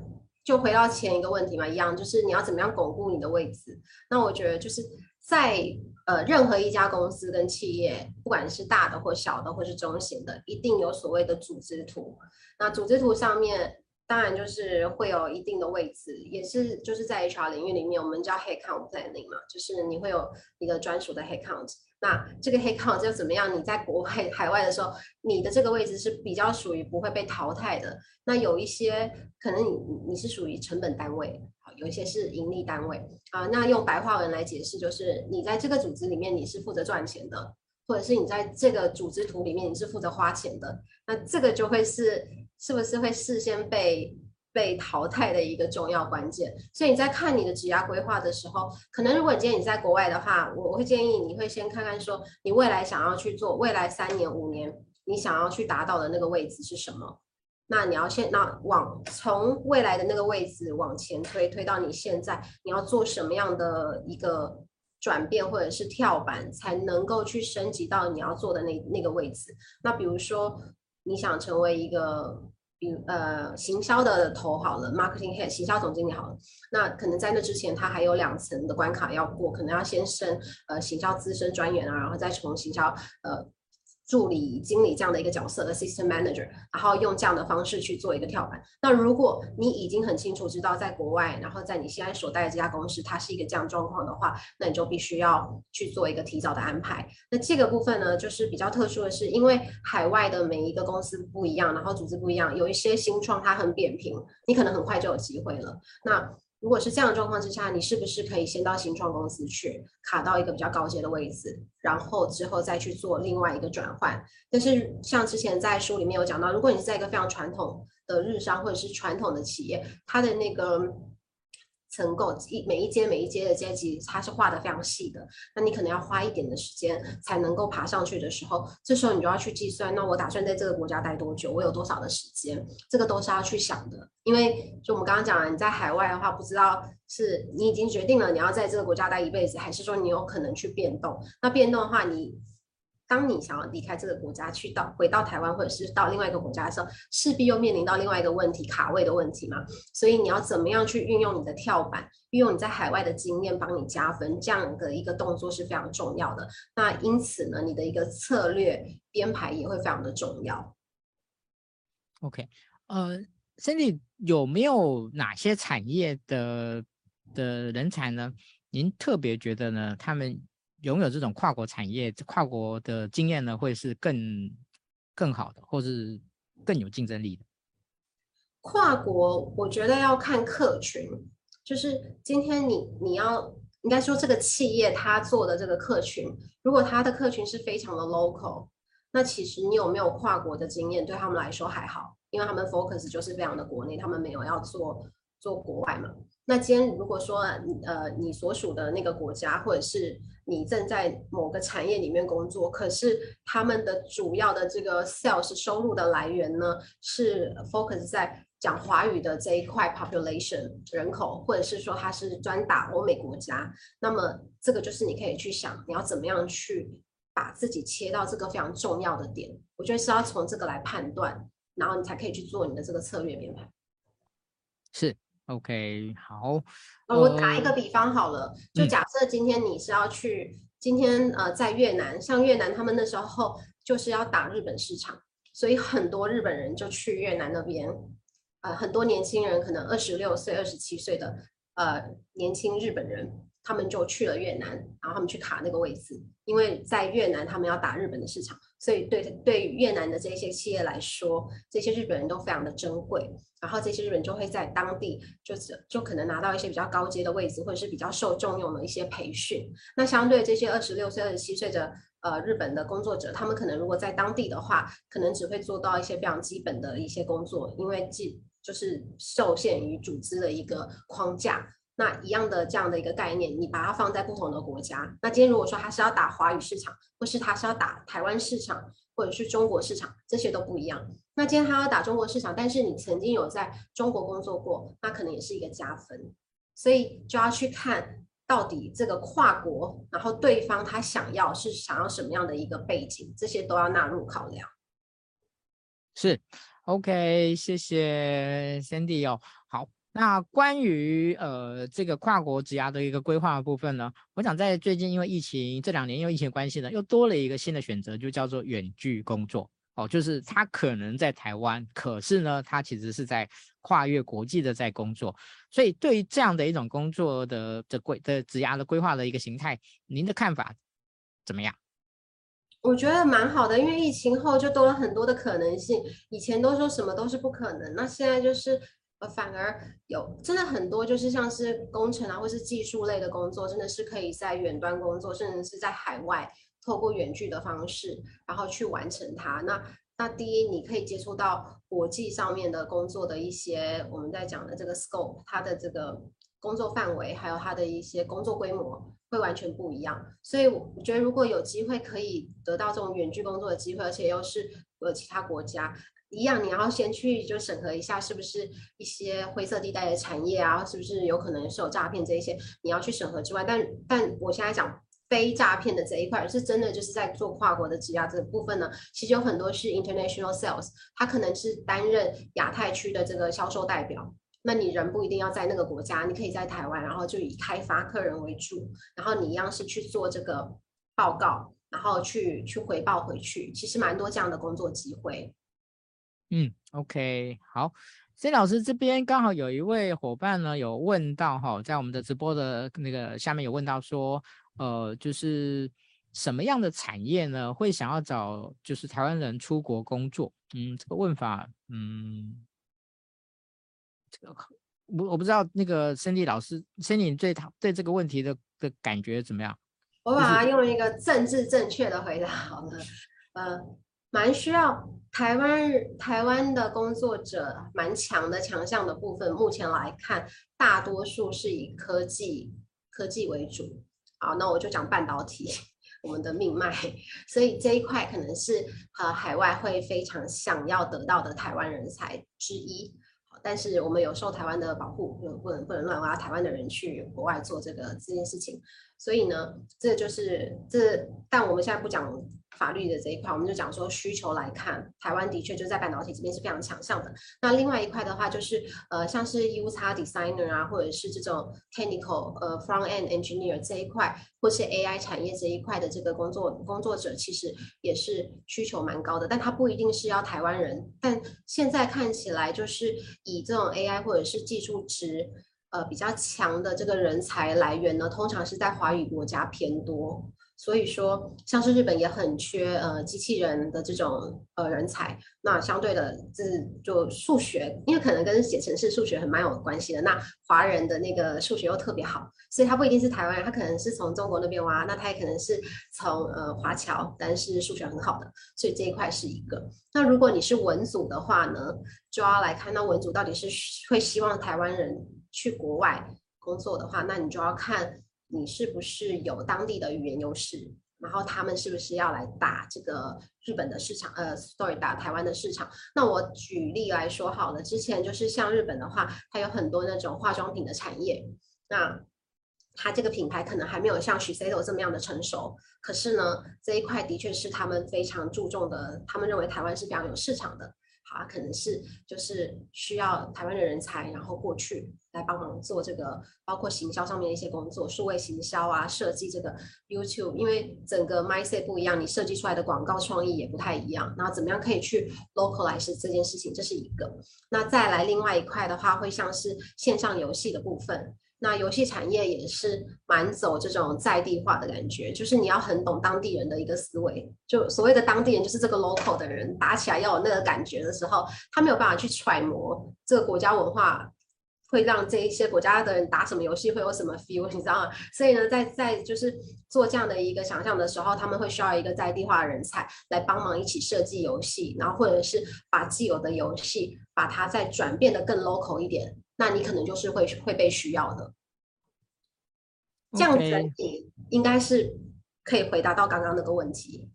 就回到前一个问题嘛，一样就是你要怎么样巩固你的位置。那我觉得就是在呃任何一家公司跟企业，不管是大的或小的或是中型的，一定有所谓的组织图。那组织图上面当然就是会有一定的位置，也是就是在 HR 领域里面，我们叫 headcount planning 嘛，就是你会有一个专属的 headcount。那这个 headcount 就怎么样？你在国外海外的时候，你的这个位置是比较属于不会被淘汰的。那有一些可能你你是属于成本单位，好，有一些是盈利单位啊。那用白话文来解释，就是你在这个组织里面你是负责赚钱的，或者是你在这个组织图里面你是负责花钱的。那这个就会是是不是会事先被？被淘汰的一个重要关键，所以你在看你的职涯规划的时候，可能如果你今天你在国外的话，我会建议你会先看看说，你未来想要去做，未来三年五年你想要去达到的那个位置是什么？那你要先那往从未来的那个位置往前推，推到你现在你要做什么样的一个转变或者是跳板，才能够去升级到你要做的那那个位置。那比如说你想成为一个。比如呃，行销的头好了，marketing head，行销总经理好了，那可能在那之前，他还有两层的关卡要过，可能要先升呃行销资深专员啊，然后再从行销呃。助理经理这样的一个角色，assistant manager，然后用这样的方式去做一个跳板。那如果你已经很清楚知道在国外，然后在你现在所待的这家公司，它是一个这样状况的话，那你就必须要去做一个提早的安排。那这个部分呢，就是比较特殊的是，因为海外的每一个公司不一样，然后组织不一样，有一些新创它很扁平，你可能很快就有机会了。那如果是这样的状况之下，你是不是可以先到新创公司去卡到一个比较高阶的位置，然后之后再去做另外一个转换？但是像之前在书里面有讲到，如果你是在一个非常传统的日商或者是传统的企业，它的那个。层构一每一阶每一阶的阶级，它是画的非常细的。那你可能要花一点的时间才能够爬上去的时候，这时候你就要去计算，那我打算在这个国家待多久？我有多少的时间？这个都是要去想的。因为就我们刚刚讲了，你在海外的话，不知道是你已经决定了你要在这个国家待一辈子，还是说你有可能去变动。那变动的话，你。当你想要离开这个国家，去到回到台湾或者是到另外一个国家的时候，势必又面临到另外一个问题，卡位的问题嘛。所以你要怎么样去运用你的跳板，运用你在海外的经验帮你加分，这样的一个动作是非常重要的。那因此呢，你的一个策略编排也会非常的重要。OK，呃，Cindy 有没有哪些产业的的人才呢？您特别觉得呢？他们拥有这种跨国产业、跨国的经验呢，会是更更好的，或是更有竞争力的。跨国，我觉得要看客群，就是今天你你要应该说这个企业他做的这个客群，如果他的客群是非常的 local，那其实你有没有跨国的经验，对他们来说还好，因为他们 focus 就是非常的国内，他们没有要做做国外嘛。那今天如果说呃你所属的那个国家，或者是你正在某个产业里面工作，可是他们的主要的这个 sales 收入的来源呢，是 focus 在讲华语的这一块 population 人口，或者是说他是专打欧美国家，那么这个就是你可以去想，你要怎么样去把自己切到这个非常重要的点，我觉得是要从这个来判断，然后你才可以去做你的这个策略编排。是。OK，好。那我打一个比方好了，就假设今天你是要去，嗯、今天呃在越南，像越南他们那时候就是要打日本市场，所以很多日本人就去越南那边，呃很多年轻人可能二十六岁、二十七岁的呃年轻日本人，他们就去了越南，然后他们去卡那个位置，因为在越南他们要打日本的市场。所以对对越南的这些企业来说，这些日本人都非常的珍贵，然后这些日本就会在当地就是就可能拿到一些比较高阶的位置，或者是比较受重用的一些培训。那相对这些二十六岁、二十七岁的呃日本的工作者，他们可能如果在当地的话，可能只会做到一些非常基本的一些工作，因为既就是受限于组织的一个框架。那一样的这样的一个概念，你把它放在不同的国家。那今天如果说他是要打华语市场，或是他是要打台湾市场，或者是中国市场，这些都不一样。那今天他要打中国市场，但是你曾经有在中国工作过，那可能也是一个加分。所以就要去看到底这个跨国，然后对方他想要是想要什么样的一个背景，这些都要纳入考量。是，OK，谢谢 Sandy 哦。那关于呃这个跨国职涯的一个规划部分呢，我想在最近因为疫情这两年因为疫情关系呢，又多了一个新的选择，就叫做远距工作哦，就是他可能在台湾，可是呢他其实是在跨越国际的在工作，所以对于这样的一种工作的的规的职涯的规划的一个形态，您的看法怎么样？我觉得蛮好的，因为疫情后就多了很多的可能性，以前都说什么都是不可能，那现在就是。呃，反而有真的很多，就是像是工程啊，或是技术类的工作，真的是可以在远端工作，甚至是在海外透过远距的方式，然后去完成它。那那第一，你可以接触到国际上面的工作的一些我们在讲的这个 scope，它的这个工作范围，还有它的一些工作规模会完全不一样。所以我觉得，如果有机会可以得到这种远距工作的机会，而且又是呃其他国家。一样，你要先去就审核一下，是不是一些灰色地带的产业啊？是不是有可能是有诈骗这一些？你要去审核之外，但但我现在讲非诈骗的这一块，是真的就是在做跨国的质押这部分呢。其实有很多是 international sales，他可能是担任亚太区的这个销售代表。那你人不一定要在那个国家，你可以在台湾，然后就以开发客人为主，然后你一样是去做这个报告，然后去去回报回去。其实蛮多这样的工作机会。嗯，OK，好，C 老师这边刚好有一位伙伴呢，有问到哈，在我们的直播的那个下面有问到说，呃，就是什么样的产业呢，会想要找就是台湾人出国工作？嗯，这个问法，嗯，这个我我不知道那个 Cindy 老师，Cindy 对他对这个问题的的感觉怎么样？我把它用一个政治正确的回答好了，呃，蛮需要。台湾台湾的工作者蛮强的，强项的部分，目前来看，大多数是以科技科技为主。好，那我就讲半导体，我们的命脉，所以这一块可能是呃海外会非常想要得到的台湾人才之一。但是我们有受台湾的保护，不能不能乱挖台湾的人去国外做这个这件事情。所以呢，这就是这，但我们现在不讲。法律的这一块，我们就讲说需求来看，台湾的确就在半导体这边是非常强项的。那另外一块的话，就是呃，像是 UX designer 啊，或者是这种 technical 呃 front end engineer 这一块，或是 AI 产业这一块的这个工作工作者，其实也是需求蛮高的。但他不一定是要台湾人，但现在看起来就是以这种 AI 或者是技术值呃比较强的这个人才来源呢，通常是在华语国家偏多。所以说，像是日本也很缺呃机器人的这种呃人才，那相对的这就数学，因为可能跟写程式数学很蛮有关系的。那华人的那个数学又特别好，所以他不一定是台湾人，他可能是从中国那边挖，那他也可能是从呃华侨，但是数学很好的，所以这一块是一个。那如果你是文组的话呢，就要来看那文组到底是会希望台湾人去国外工作的话，那你就要看。你是不是有当地的语言优势？然后他们是不是要来打这个日本的市场？呃，sorry，打台湾的市场。那我举例来说好了，之前就是像日本的话，它有很多那种化妆品的产业，那它这个品牌可能还没有像 Shiseido 这么样的成熟，可是呢，这一块的确是他们非常注重的，他们认为台湾是非常有市场的。好，可能是就是需要台湾的人才，然后过去来帮忙做这个，包括行销上面的一些工作，数位行销啊，设计这个 YouTube，因为整个 mindset 不一样，你设计出来的广告创意也不太一样。那怎么样可以去 localize 这件事情，这是一个。那再来另外一块的话，会像是线上游戏的部分。那游戏产业也是蛮走这种在地化的感觉，就是你要很懂当地人的一个思维，就所谓的当地人就是这个 local 的人，打起来要有那个感觉的时候，他没有办法去揣摩这个国家文化会让这一些国家的人打什么游戏会有什么 feel，你知道吗？所以呢，在在就是做这样的一个想象的时候，他们会需要一个在地化的人才来帮忙一起设计游戏，然后或者是把既有的游戏把它再转变得更 local 一点。那你可能就是会会被需要的，这样子你应该是可以回答到刚刚那个问题。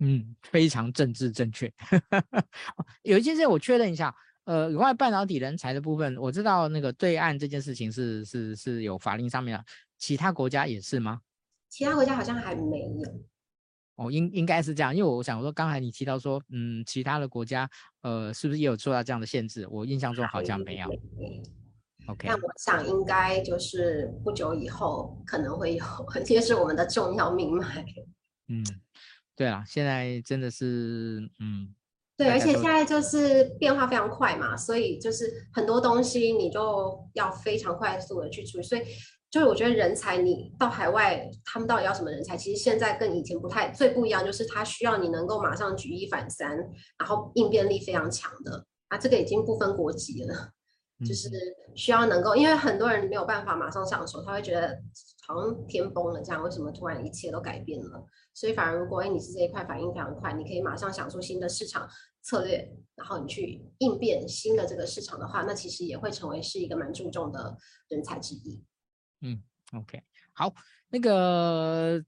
嗯，非常政治正确。有一件事我确认一下，呃，有关半导体人才的部分，我知道那个对岸这件事情是是是有法令上面的，其他国家也是吗？其他国家好像还没有。哦，应应该是这样，因为我想说，刚才你提到说，嗯，其他的国家，呃，是不是也有受到这样的限制？我印象中好像没有。OK，但我想应该就是不久以后可能会有，也是我们的重要命脉。嗯，对啊，现在真的是，嗯，对，而且现在就是变化非常快嘛，所以就是很多东西你就要非常快速的去处理，所以就是我觉得人才你到海外，他们到底要什么人才？其实现在跟以前不太最不一样，就是他需要你能够马上举一反三，然后应变力非常强的啊，这个已经不分国籍了。就是需要能够，因为很多人没有办法马上上手，他会觉得好像天崩了这样，为什么突然一切都改变了？所以反而如果你是这一块反应非常快，你可以马上想出新的市场策略，然后你去应变新的这个市场的话，那其实也会成为是一个蛮注重的人才之一。嗯，OK，好，那个。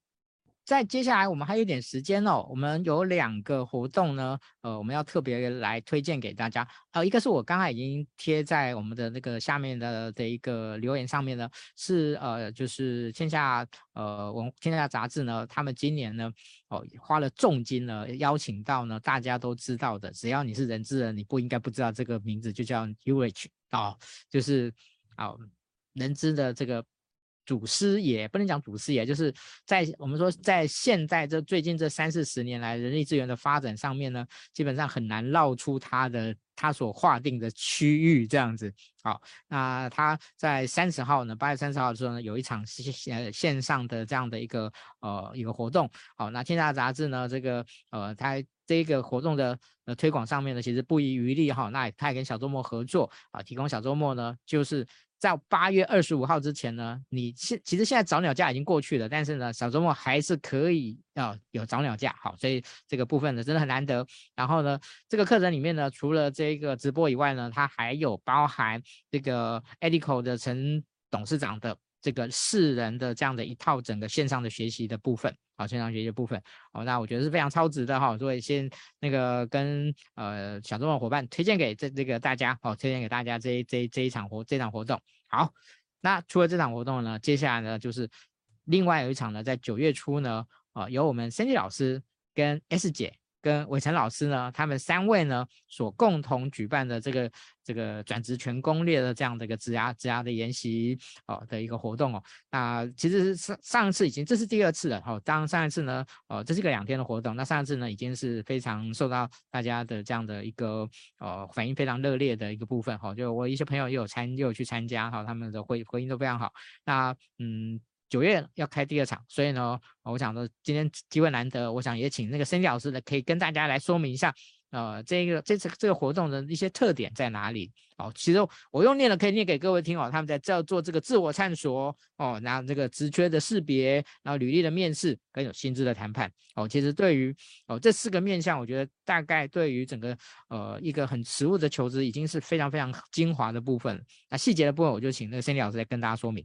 在接下来，我们还有点时间哦。我们有两个活动呢，呃，我们要特别来推荐给大家。呃，一个是我刚才已经贴在我们的那个下面的的一个留言上面呢，是呃，就是天下呃文天下杂志呢，他们今年呢，哦，花了重金呢，邀请到呢大家都知道的，只要你是人资人，你不应该不知道这个名字，就叫 UH 哦，就是啊、哦，人资的这个。祖师爷不能讲祖师爷，就是在我们说在现在这最近这三四十年来人力资源的发展上面呢，基本上很难绕出他的他所划定的区域这样子。好，那他在三十号呢，八月三十号的时候呢，有一场线线上的这样的一个呃一个活动。好，那天下杂志呢，这个呃他这个活动的呃推广上面呢，其实不遗余力哈。那他也跟小周末合作啊，提供小周末呢就是。在八月二十五号之前呢，你现其实现在早鸟价已经过去了，但是呢，小周末还是可以要、有早鸟价，好，所以这个部分呢真的很难得。然后呢，这个课程里面呢，除了这个直播以外呢，它还有包含这个 Edico 的陈董事长的这个四人的这样的一套整个线上的学习的部分。好，线上学习的部分，好，那我觉得是非常超值的哈，所以先那个跟呃小众的伙伴推荐给这这个大家，好，推荐给大家这一这这一场活这场活动。好，那除了这场活动呢，接下来呢就是另外有一场呢，在九月初呢，啊、由我们 Cindy 老师跟 S 姐。跟伟成老师呢，他们三位呢所共同举办的这个这个转职全攻略的这样的一个职涯职涯的研习哦的一个活动哦，那其实是上上一次已经这是第二次了哦，当上一次呢哦这是个两天的活动，那上一次呢已经是非常受到大家的这样的一个呃反应非常热烈的一个部分哈、哦，就我一些朋友也有参也有去参加哈、他们的回回应都非常好，那嗯。九月要开第二场，所以呢，我想说今天机会难得，我想也请那个 Sandy 老师呢，可以跟大家来说明一下，呃，这个这次这个活动的一些特点在哪里？哦，其实我用念的可以念给各位听哦，他们在这做这个自我探索哦，然后这个职缺的识别，然后履历的面试，跟有薪资的谈判哦，其实对于哦这四个面向，我觉得大概对于整个呃一个很实务的求职，已经是非常非常精华的部分。那细节的部分，我就请那个 Sandy 老师来跟大家说明。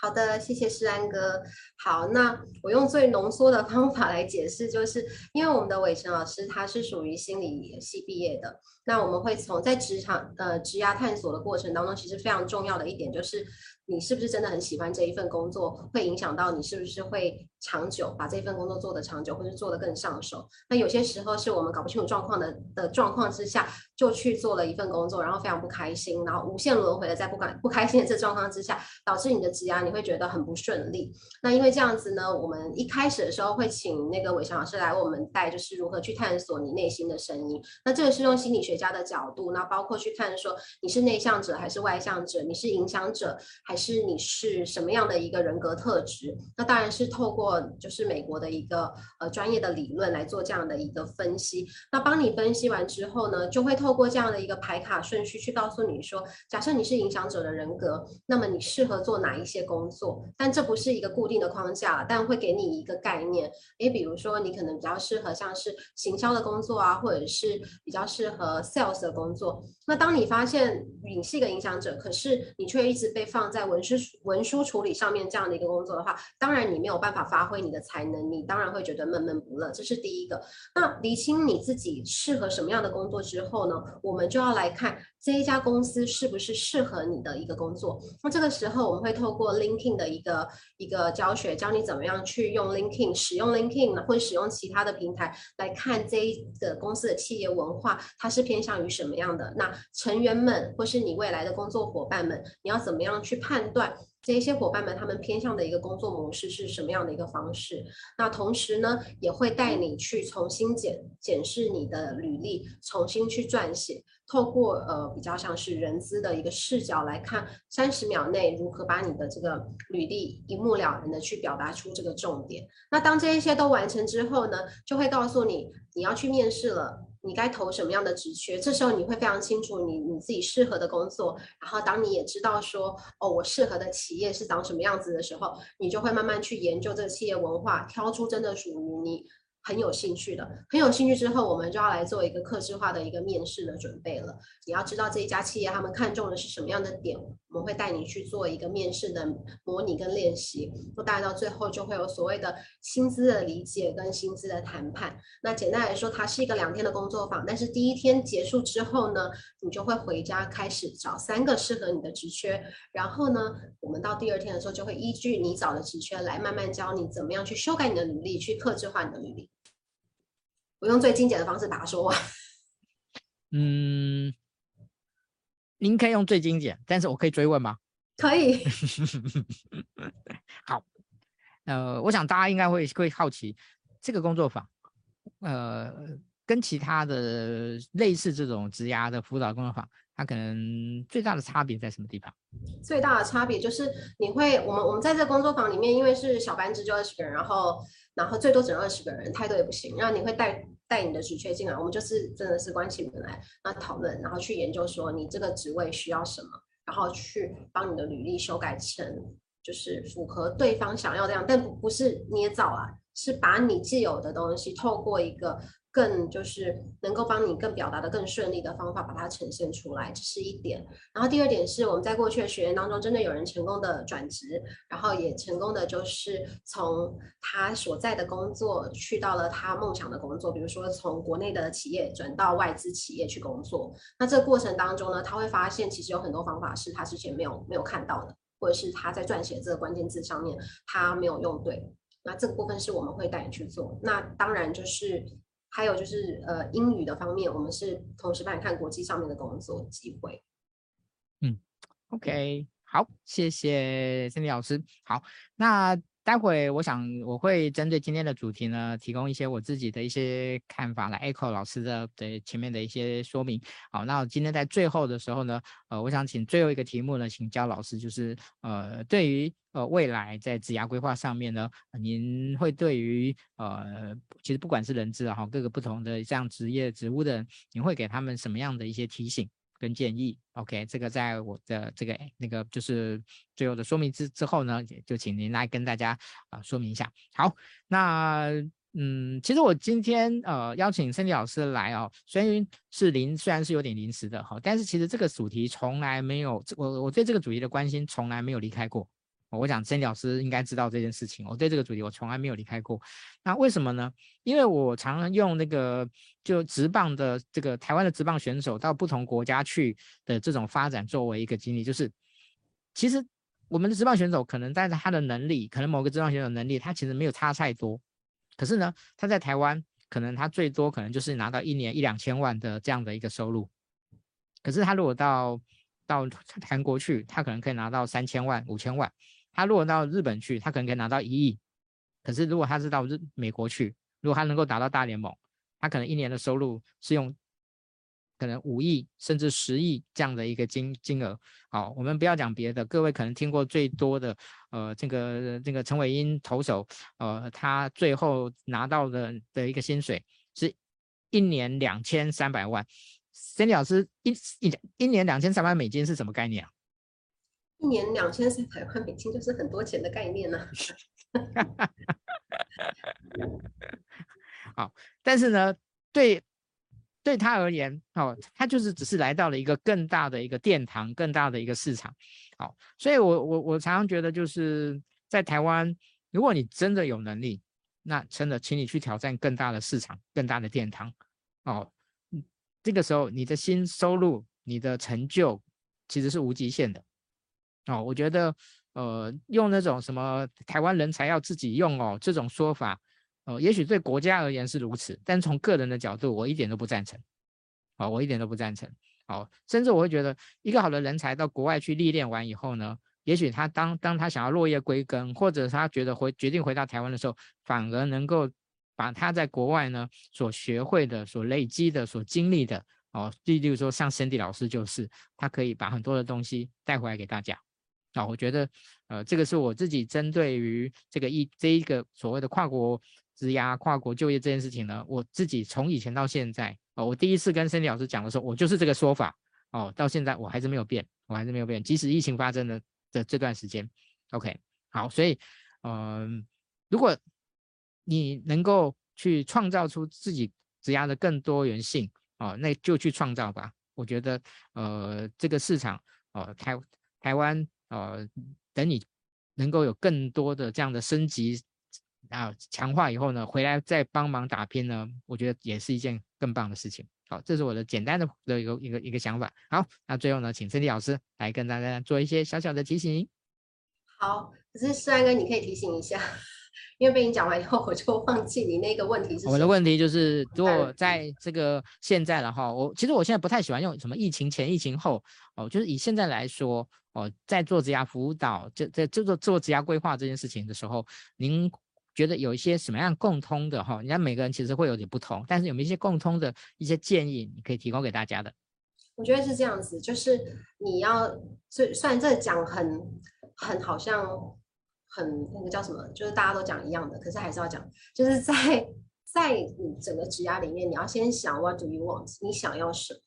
好的，谢谢诗安哥。好，那我用最浓缩的方法来解释，就是因为我们的伟成老师他是属于心理系毕业的，那我们会从在职场呃职涯探索的过程当中，其实非常重要的一点就是。你是不是真的很喜欢这一份工作？会影响到你是不是会长久把这份工作做得长久，或者做得更上手？那有些时候是我们搞不清楚状况的的状况之下，就去做了一份工作，然后非常不开心，然后无限轮回的在不开不开心的这状况之下，导致你的职涯你会觉得很不顺利。那因为这样子呢，我们一开始的时候会请那个伟翔老师来我们带，就是如何去探索你内心的声音。那这个是用心理学家的角度，那包括去看说你是内向者还是外向者，你是影响者还是。你是什么样的一个人格特质？那当然是透过就是美国的一个呃专业的理论来做这样的一个分析。那帮你分析完之后呢，就会透过这样的一个排卡顺序去告诉你说，假设你是影响者的人格，那么你适合做哪一些工作？但这不是一个固定的框架，但会给你一个概念。诶，比如说你可能比较适合像是行销的工作啊，或者是比较适合 sales 的工作。那当你发现你是一个影响者，可是你却一直被放在文书文书处理上面这样的一个工作的话，当然你没有办法发挥你的才能，你当然会觉得闷闷不乐，这是第一个。那厘清你自己适合什么样的工作之后呢，我们就要来看这一家公司是不是适合你的一个工作。那这个时候，我们会透过 LinkedIn 的一个一个教学，教你怎么样去用 LinkedIn，使用 LinkedIn 或者使用其他的平台来看这一个公司的企业文化，它是偏向于什么样的。那成员们或是你未来的工作伙伴们，你要怎么样去判断？这一些伙伴们，他们偏向的一个工作模式是什么样的一个方式？那同时呢，也会带你去重新检检视你的履历，重新去撰写，透过呃比较像是人资的一个视角来看，三十秒内如何把你的这个履历一目了然的去表达出这个重点。那当这一些都完成之后呢，就会告诉你你要去面试了。你该投什么样的职缺？这时候你会非常清楚你你自己适合的工作。然后当你也知道说，哦，我适合的企业是长什么样子的时候，你就会慢慢去研究这个企业文化，挑出真的属于你。很有兴趣的，很有兴趣之后，我们就要来做一个客制化的一个面试的准备了。你要知道这一家企业他们看中的是什么样的点，我们会带你去做一个面试的模拟跟练习。那大概到最后就会有所谓的薪资的理解跟薪资的谈判。那简单来说，它是一个两天的工作坊，但是第一天结束之后呢，你就会回家开始找三个适合你的职缺，然后呢，我们到第二天的时候就会依据你找的职缺来慢慢教你怎么样去修改你的履历，去客制化你的履历。我用最精简的方式把它说完。嗯，您可以用最精简，但是我可以追问吗？可以。好，呃，我想大家应该会会好奇，这个工作坊，呃，跟其他的类似这种职涯的辅导工作坊，它可能最大的差别在什么地方？最大的差别就是你会，我们我们在这个工作坊里面，因为是小班制，就二十个人，然后。然后最多只能二十个人，太多也不行。然后你会带带你的职缺进来，我们就是真的是关起门来，那讨论，然后去研究说你这个职位需要什么，然后去帮你的履历修改成就是符合对方想要这样，但不不是捏造啊，是把你既有的东西透过一个。更就是能够帮你更表达的更顺利的方法，把它呈现出来，这是一点。然后第二点是我们在过去的学员当中，真的有人成功的转职，然后也成功的就是从他所在的工作去到了他梦想的工作，比如说从国内的企业转到外资企业去工作。那这个过程当中呢，他会发现其实有很多方法是他之前没有没有看到的，或者是他在撰写这个关键字上面他没有用对。那这个部分是我们会带你去做。那当然就是。还有就是呃英语的方面，我们是同时帮你看国际上面的工作机会。嗯，OK，好，谢谢申迪老师。好，那。待会我想我会针对今天的主题呢，提供一些我自己的一些看法来 echo 老师的的前面的一些说明。好，那我今天在最后的时候呢，呃，我想请最后一个题目呢，请焦老师，就是呃，对于呃未来在职涯规划上面呢，您会对于呃，其实不管是人资哈，各个不同的这样职业职务的人，您会给他们什么样的一些提醒？跟建议，OK，这个在我的这个那个就是最后的说明之之后呢，就请您来跟大家啊、说明一下。好，那嗯，其实我今天呃邀请森迪老师来哦，虽然是临虽然是有点临时的哈，但是其实这个主题从来没有我我对这个主题的关心从来没有离开过。我想 Cindy 老师应该知道这件事情。我对这个主题我从来没有离开过。那为什么呢？因为我常常用那个就职棒的这个台湾的职棒选手到不同国家去的这种发展作为一个经历，就是其实我们的职棒选手可能带着他的能力，可能某个职棒选手能力他其实没有差太多，可是呢，他在台湾可能他最多可能就是拿到一年一两千万的这样的一个收入，可是他如果到到韩国去，他可能可以拿到三千万、五千万。他如果到日本去，他可能可以拿到一亿。可是如果他是到日美国去，如果他能够达到大联盟，他可能一年的收入是用可能五亿甚至十亿这样的一个金金额。好，我们不要讲别的，各位可能听过最多的，呃，这个这个陈伟英投手，呃，他最后拿到的的一个薪水是一年两千三百万。Cindy 老师，一一一年两千三百万美金是什么概念啊？一年两千三百块美金就是很多钱的概念呢、啊。好，但是呢，对对他而言，哦，他就是只是来到了一个更大的一个殿堂，更大的一个市场。好，所以我我我常常觉得，就是在台湾，如果你真的有能力，那真的，请你去挑战更大的市场，更大的殿堂。哦，这个时候你的新收入你的成就其实是无极限的。哦，我觉得，呃，用那种什么台湾人才要自己用哦这种说法，呃，也许对国家而言是如此，但从个人的角度，我一点都不赞成。哦，我一点都不赞成。哦，甚至我会觉得，一个好的人才到国外去历练完以后呢，也许他当当他想要落叶归根，或者他觉得回决定回到台湾的时候，反而能够把他在国外呢所学会的、所累积的、所经历的，哦，例如说像 Sandy 老师就是，他可以把很多的东西带回来给大家。啊、我觉得，呃，这个是我自己针对于这个一这一个所谓的跨国职涯、跨国就业这件事情呢，我自己从以前到现在，哦，我第一次跟森迪老师讲的时候，我就是这个说法，哦，到现在我还是没有变，我还是没有变，即使疫情发生的的这段时间，OK，好，所以，嗯、呃，如果你能够去创造出自己职涯的更多元性，哦，那就去创造吧。我觉得，呃，这个市场，哦，台台湾。呃，等你能够有更多的这样的升级啊强化以后呢，回来再帮忙打拼呢，我觉得也是一件更棒的事情。好，这是我的简单的的一个一个一个想法。好，那最后呢，请森迪老师来跟大家做一些小小的提醒。好，可是帅哥，你可以提醒一下。因为被你讲完以后，我就忘记你那个问题是。我的问题就是，如果在这个现在了哈，我其实我现在不太喜欢用什么疫情前、疫情后哦，就是以现在来说哦，在做职涯辅导，就在做做做职涯规划这件事情的时候，您觉得有一些什么样共通的哈？人家每个人其实会有点不同，但是有没有一些共通的一些建议，你可以提供给大家的？我觉得是这样子，就是你要，虽虽然这讲很很好像。很那个叫什么，就是大家都讲一样的，可是还是要讲，就是 在在你整个职涯里面，你要先想 What do you want？你想要什么？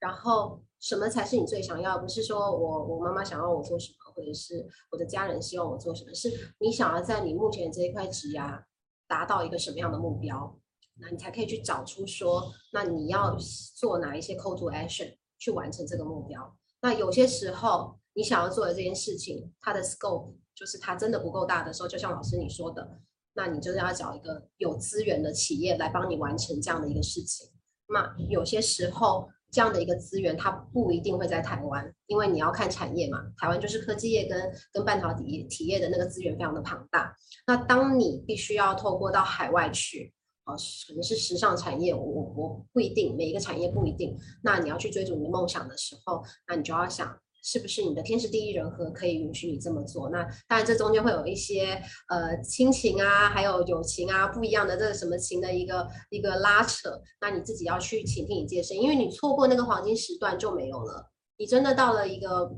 然后什么才是你最想要？不是说我我妈妈想要我做什么，或者是我的家人希望我做什么，是你想要在你目前这一块职涯达到一个什么样的目标？那你才可以去找出说，那你要做哪一些 call to action 去完成这个目标？那有些时候你想要做的这件事情，它的 scope。就是它真的不够大的时候，就像老师你说的，那你就是要找一个有资源的企业来帮你完成这样的一个事情。那有些时候这样的一个资源它不一定会在台湾，因为你要看产业嘛。台湾就是科技业跟跟半导体企业的那个资源非常的庞大。那当你必须要透过到海外去，哦，可能是时尚产业，我我不一定每一个产业不一定。那你要去追逐你的梦想的时候，那你就要想。是不是你的天时地利人和可以允许你这么做？那当然，这中间会有一些呃亲情啊，还有友情啊，不一样的这个什么情的一个一个拉扯。那你自己要去倾听你自己声音，因为你错过那个黄金时段就没有了。你真的到了一个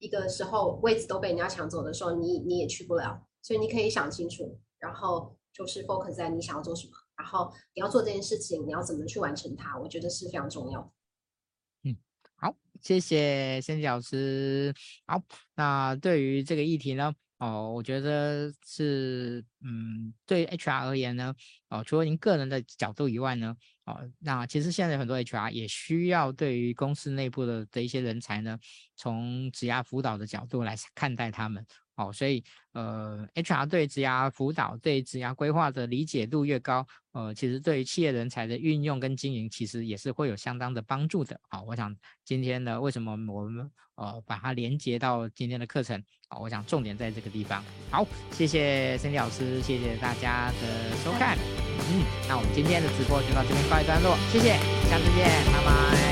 一个时候，位置都被人家抢走的时候，你你也去不了。所以你可以想清楚，然后就是 focus 在你想要做什么，然后你要做这件事情，你要怎么去完成它，我觉得是非常重要的。谢谢仙子老师。好，那对于这个议题呢，哦，我觉得是，嗯，对 HR 而言呢，哦，除了您个人的角度以外呢，哦，那其实现在很多 HR 也需要对于公司内部的的一些人才呢，从职涯辅导的角度来看待他们。哦，所以呃，HR 对职涯辅导、对职涯规划的理解度越高，呃，其实对于企业人才的运用跟经营，其实也是会有相当的帮助的。好，我想今天呢，为什么我们呃把它连接到今天的课程？好，我想重点在这个地方。好，谢谢 Sandy 老师，谢谢大家的收看。嗯，那我们今天的直播就到这边告一段落，谢谢，下次见，拜拜。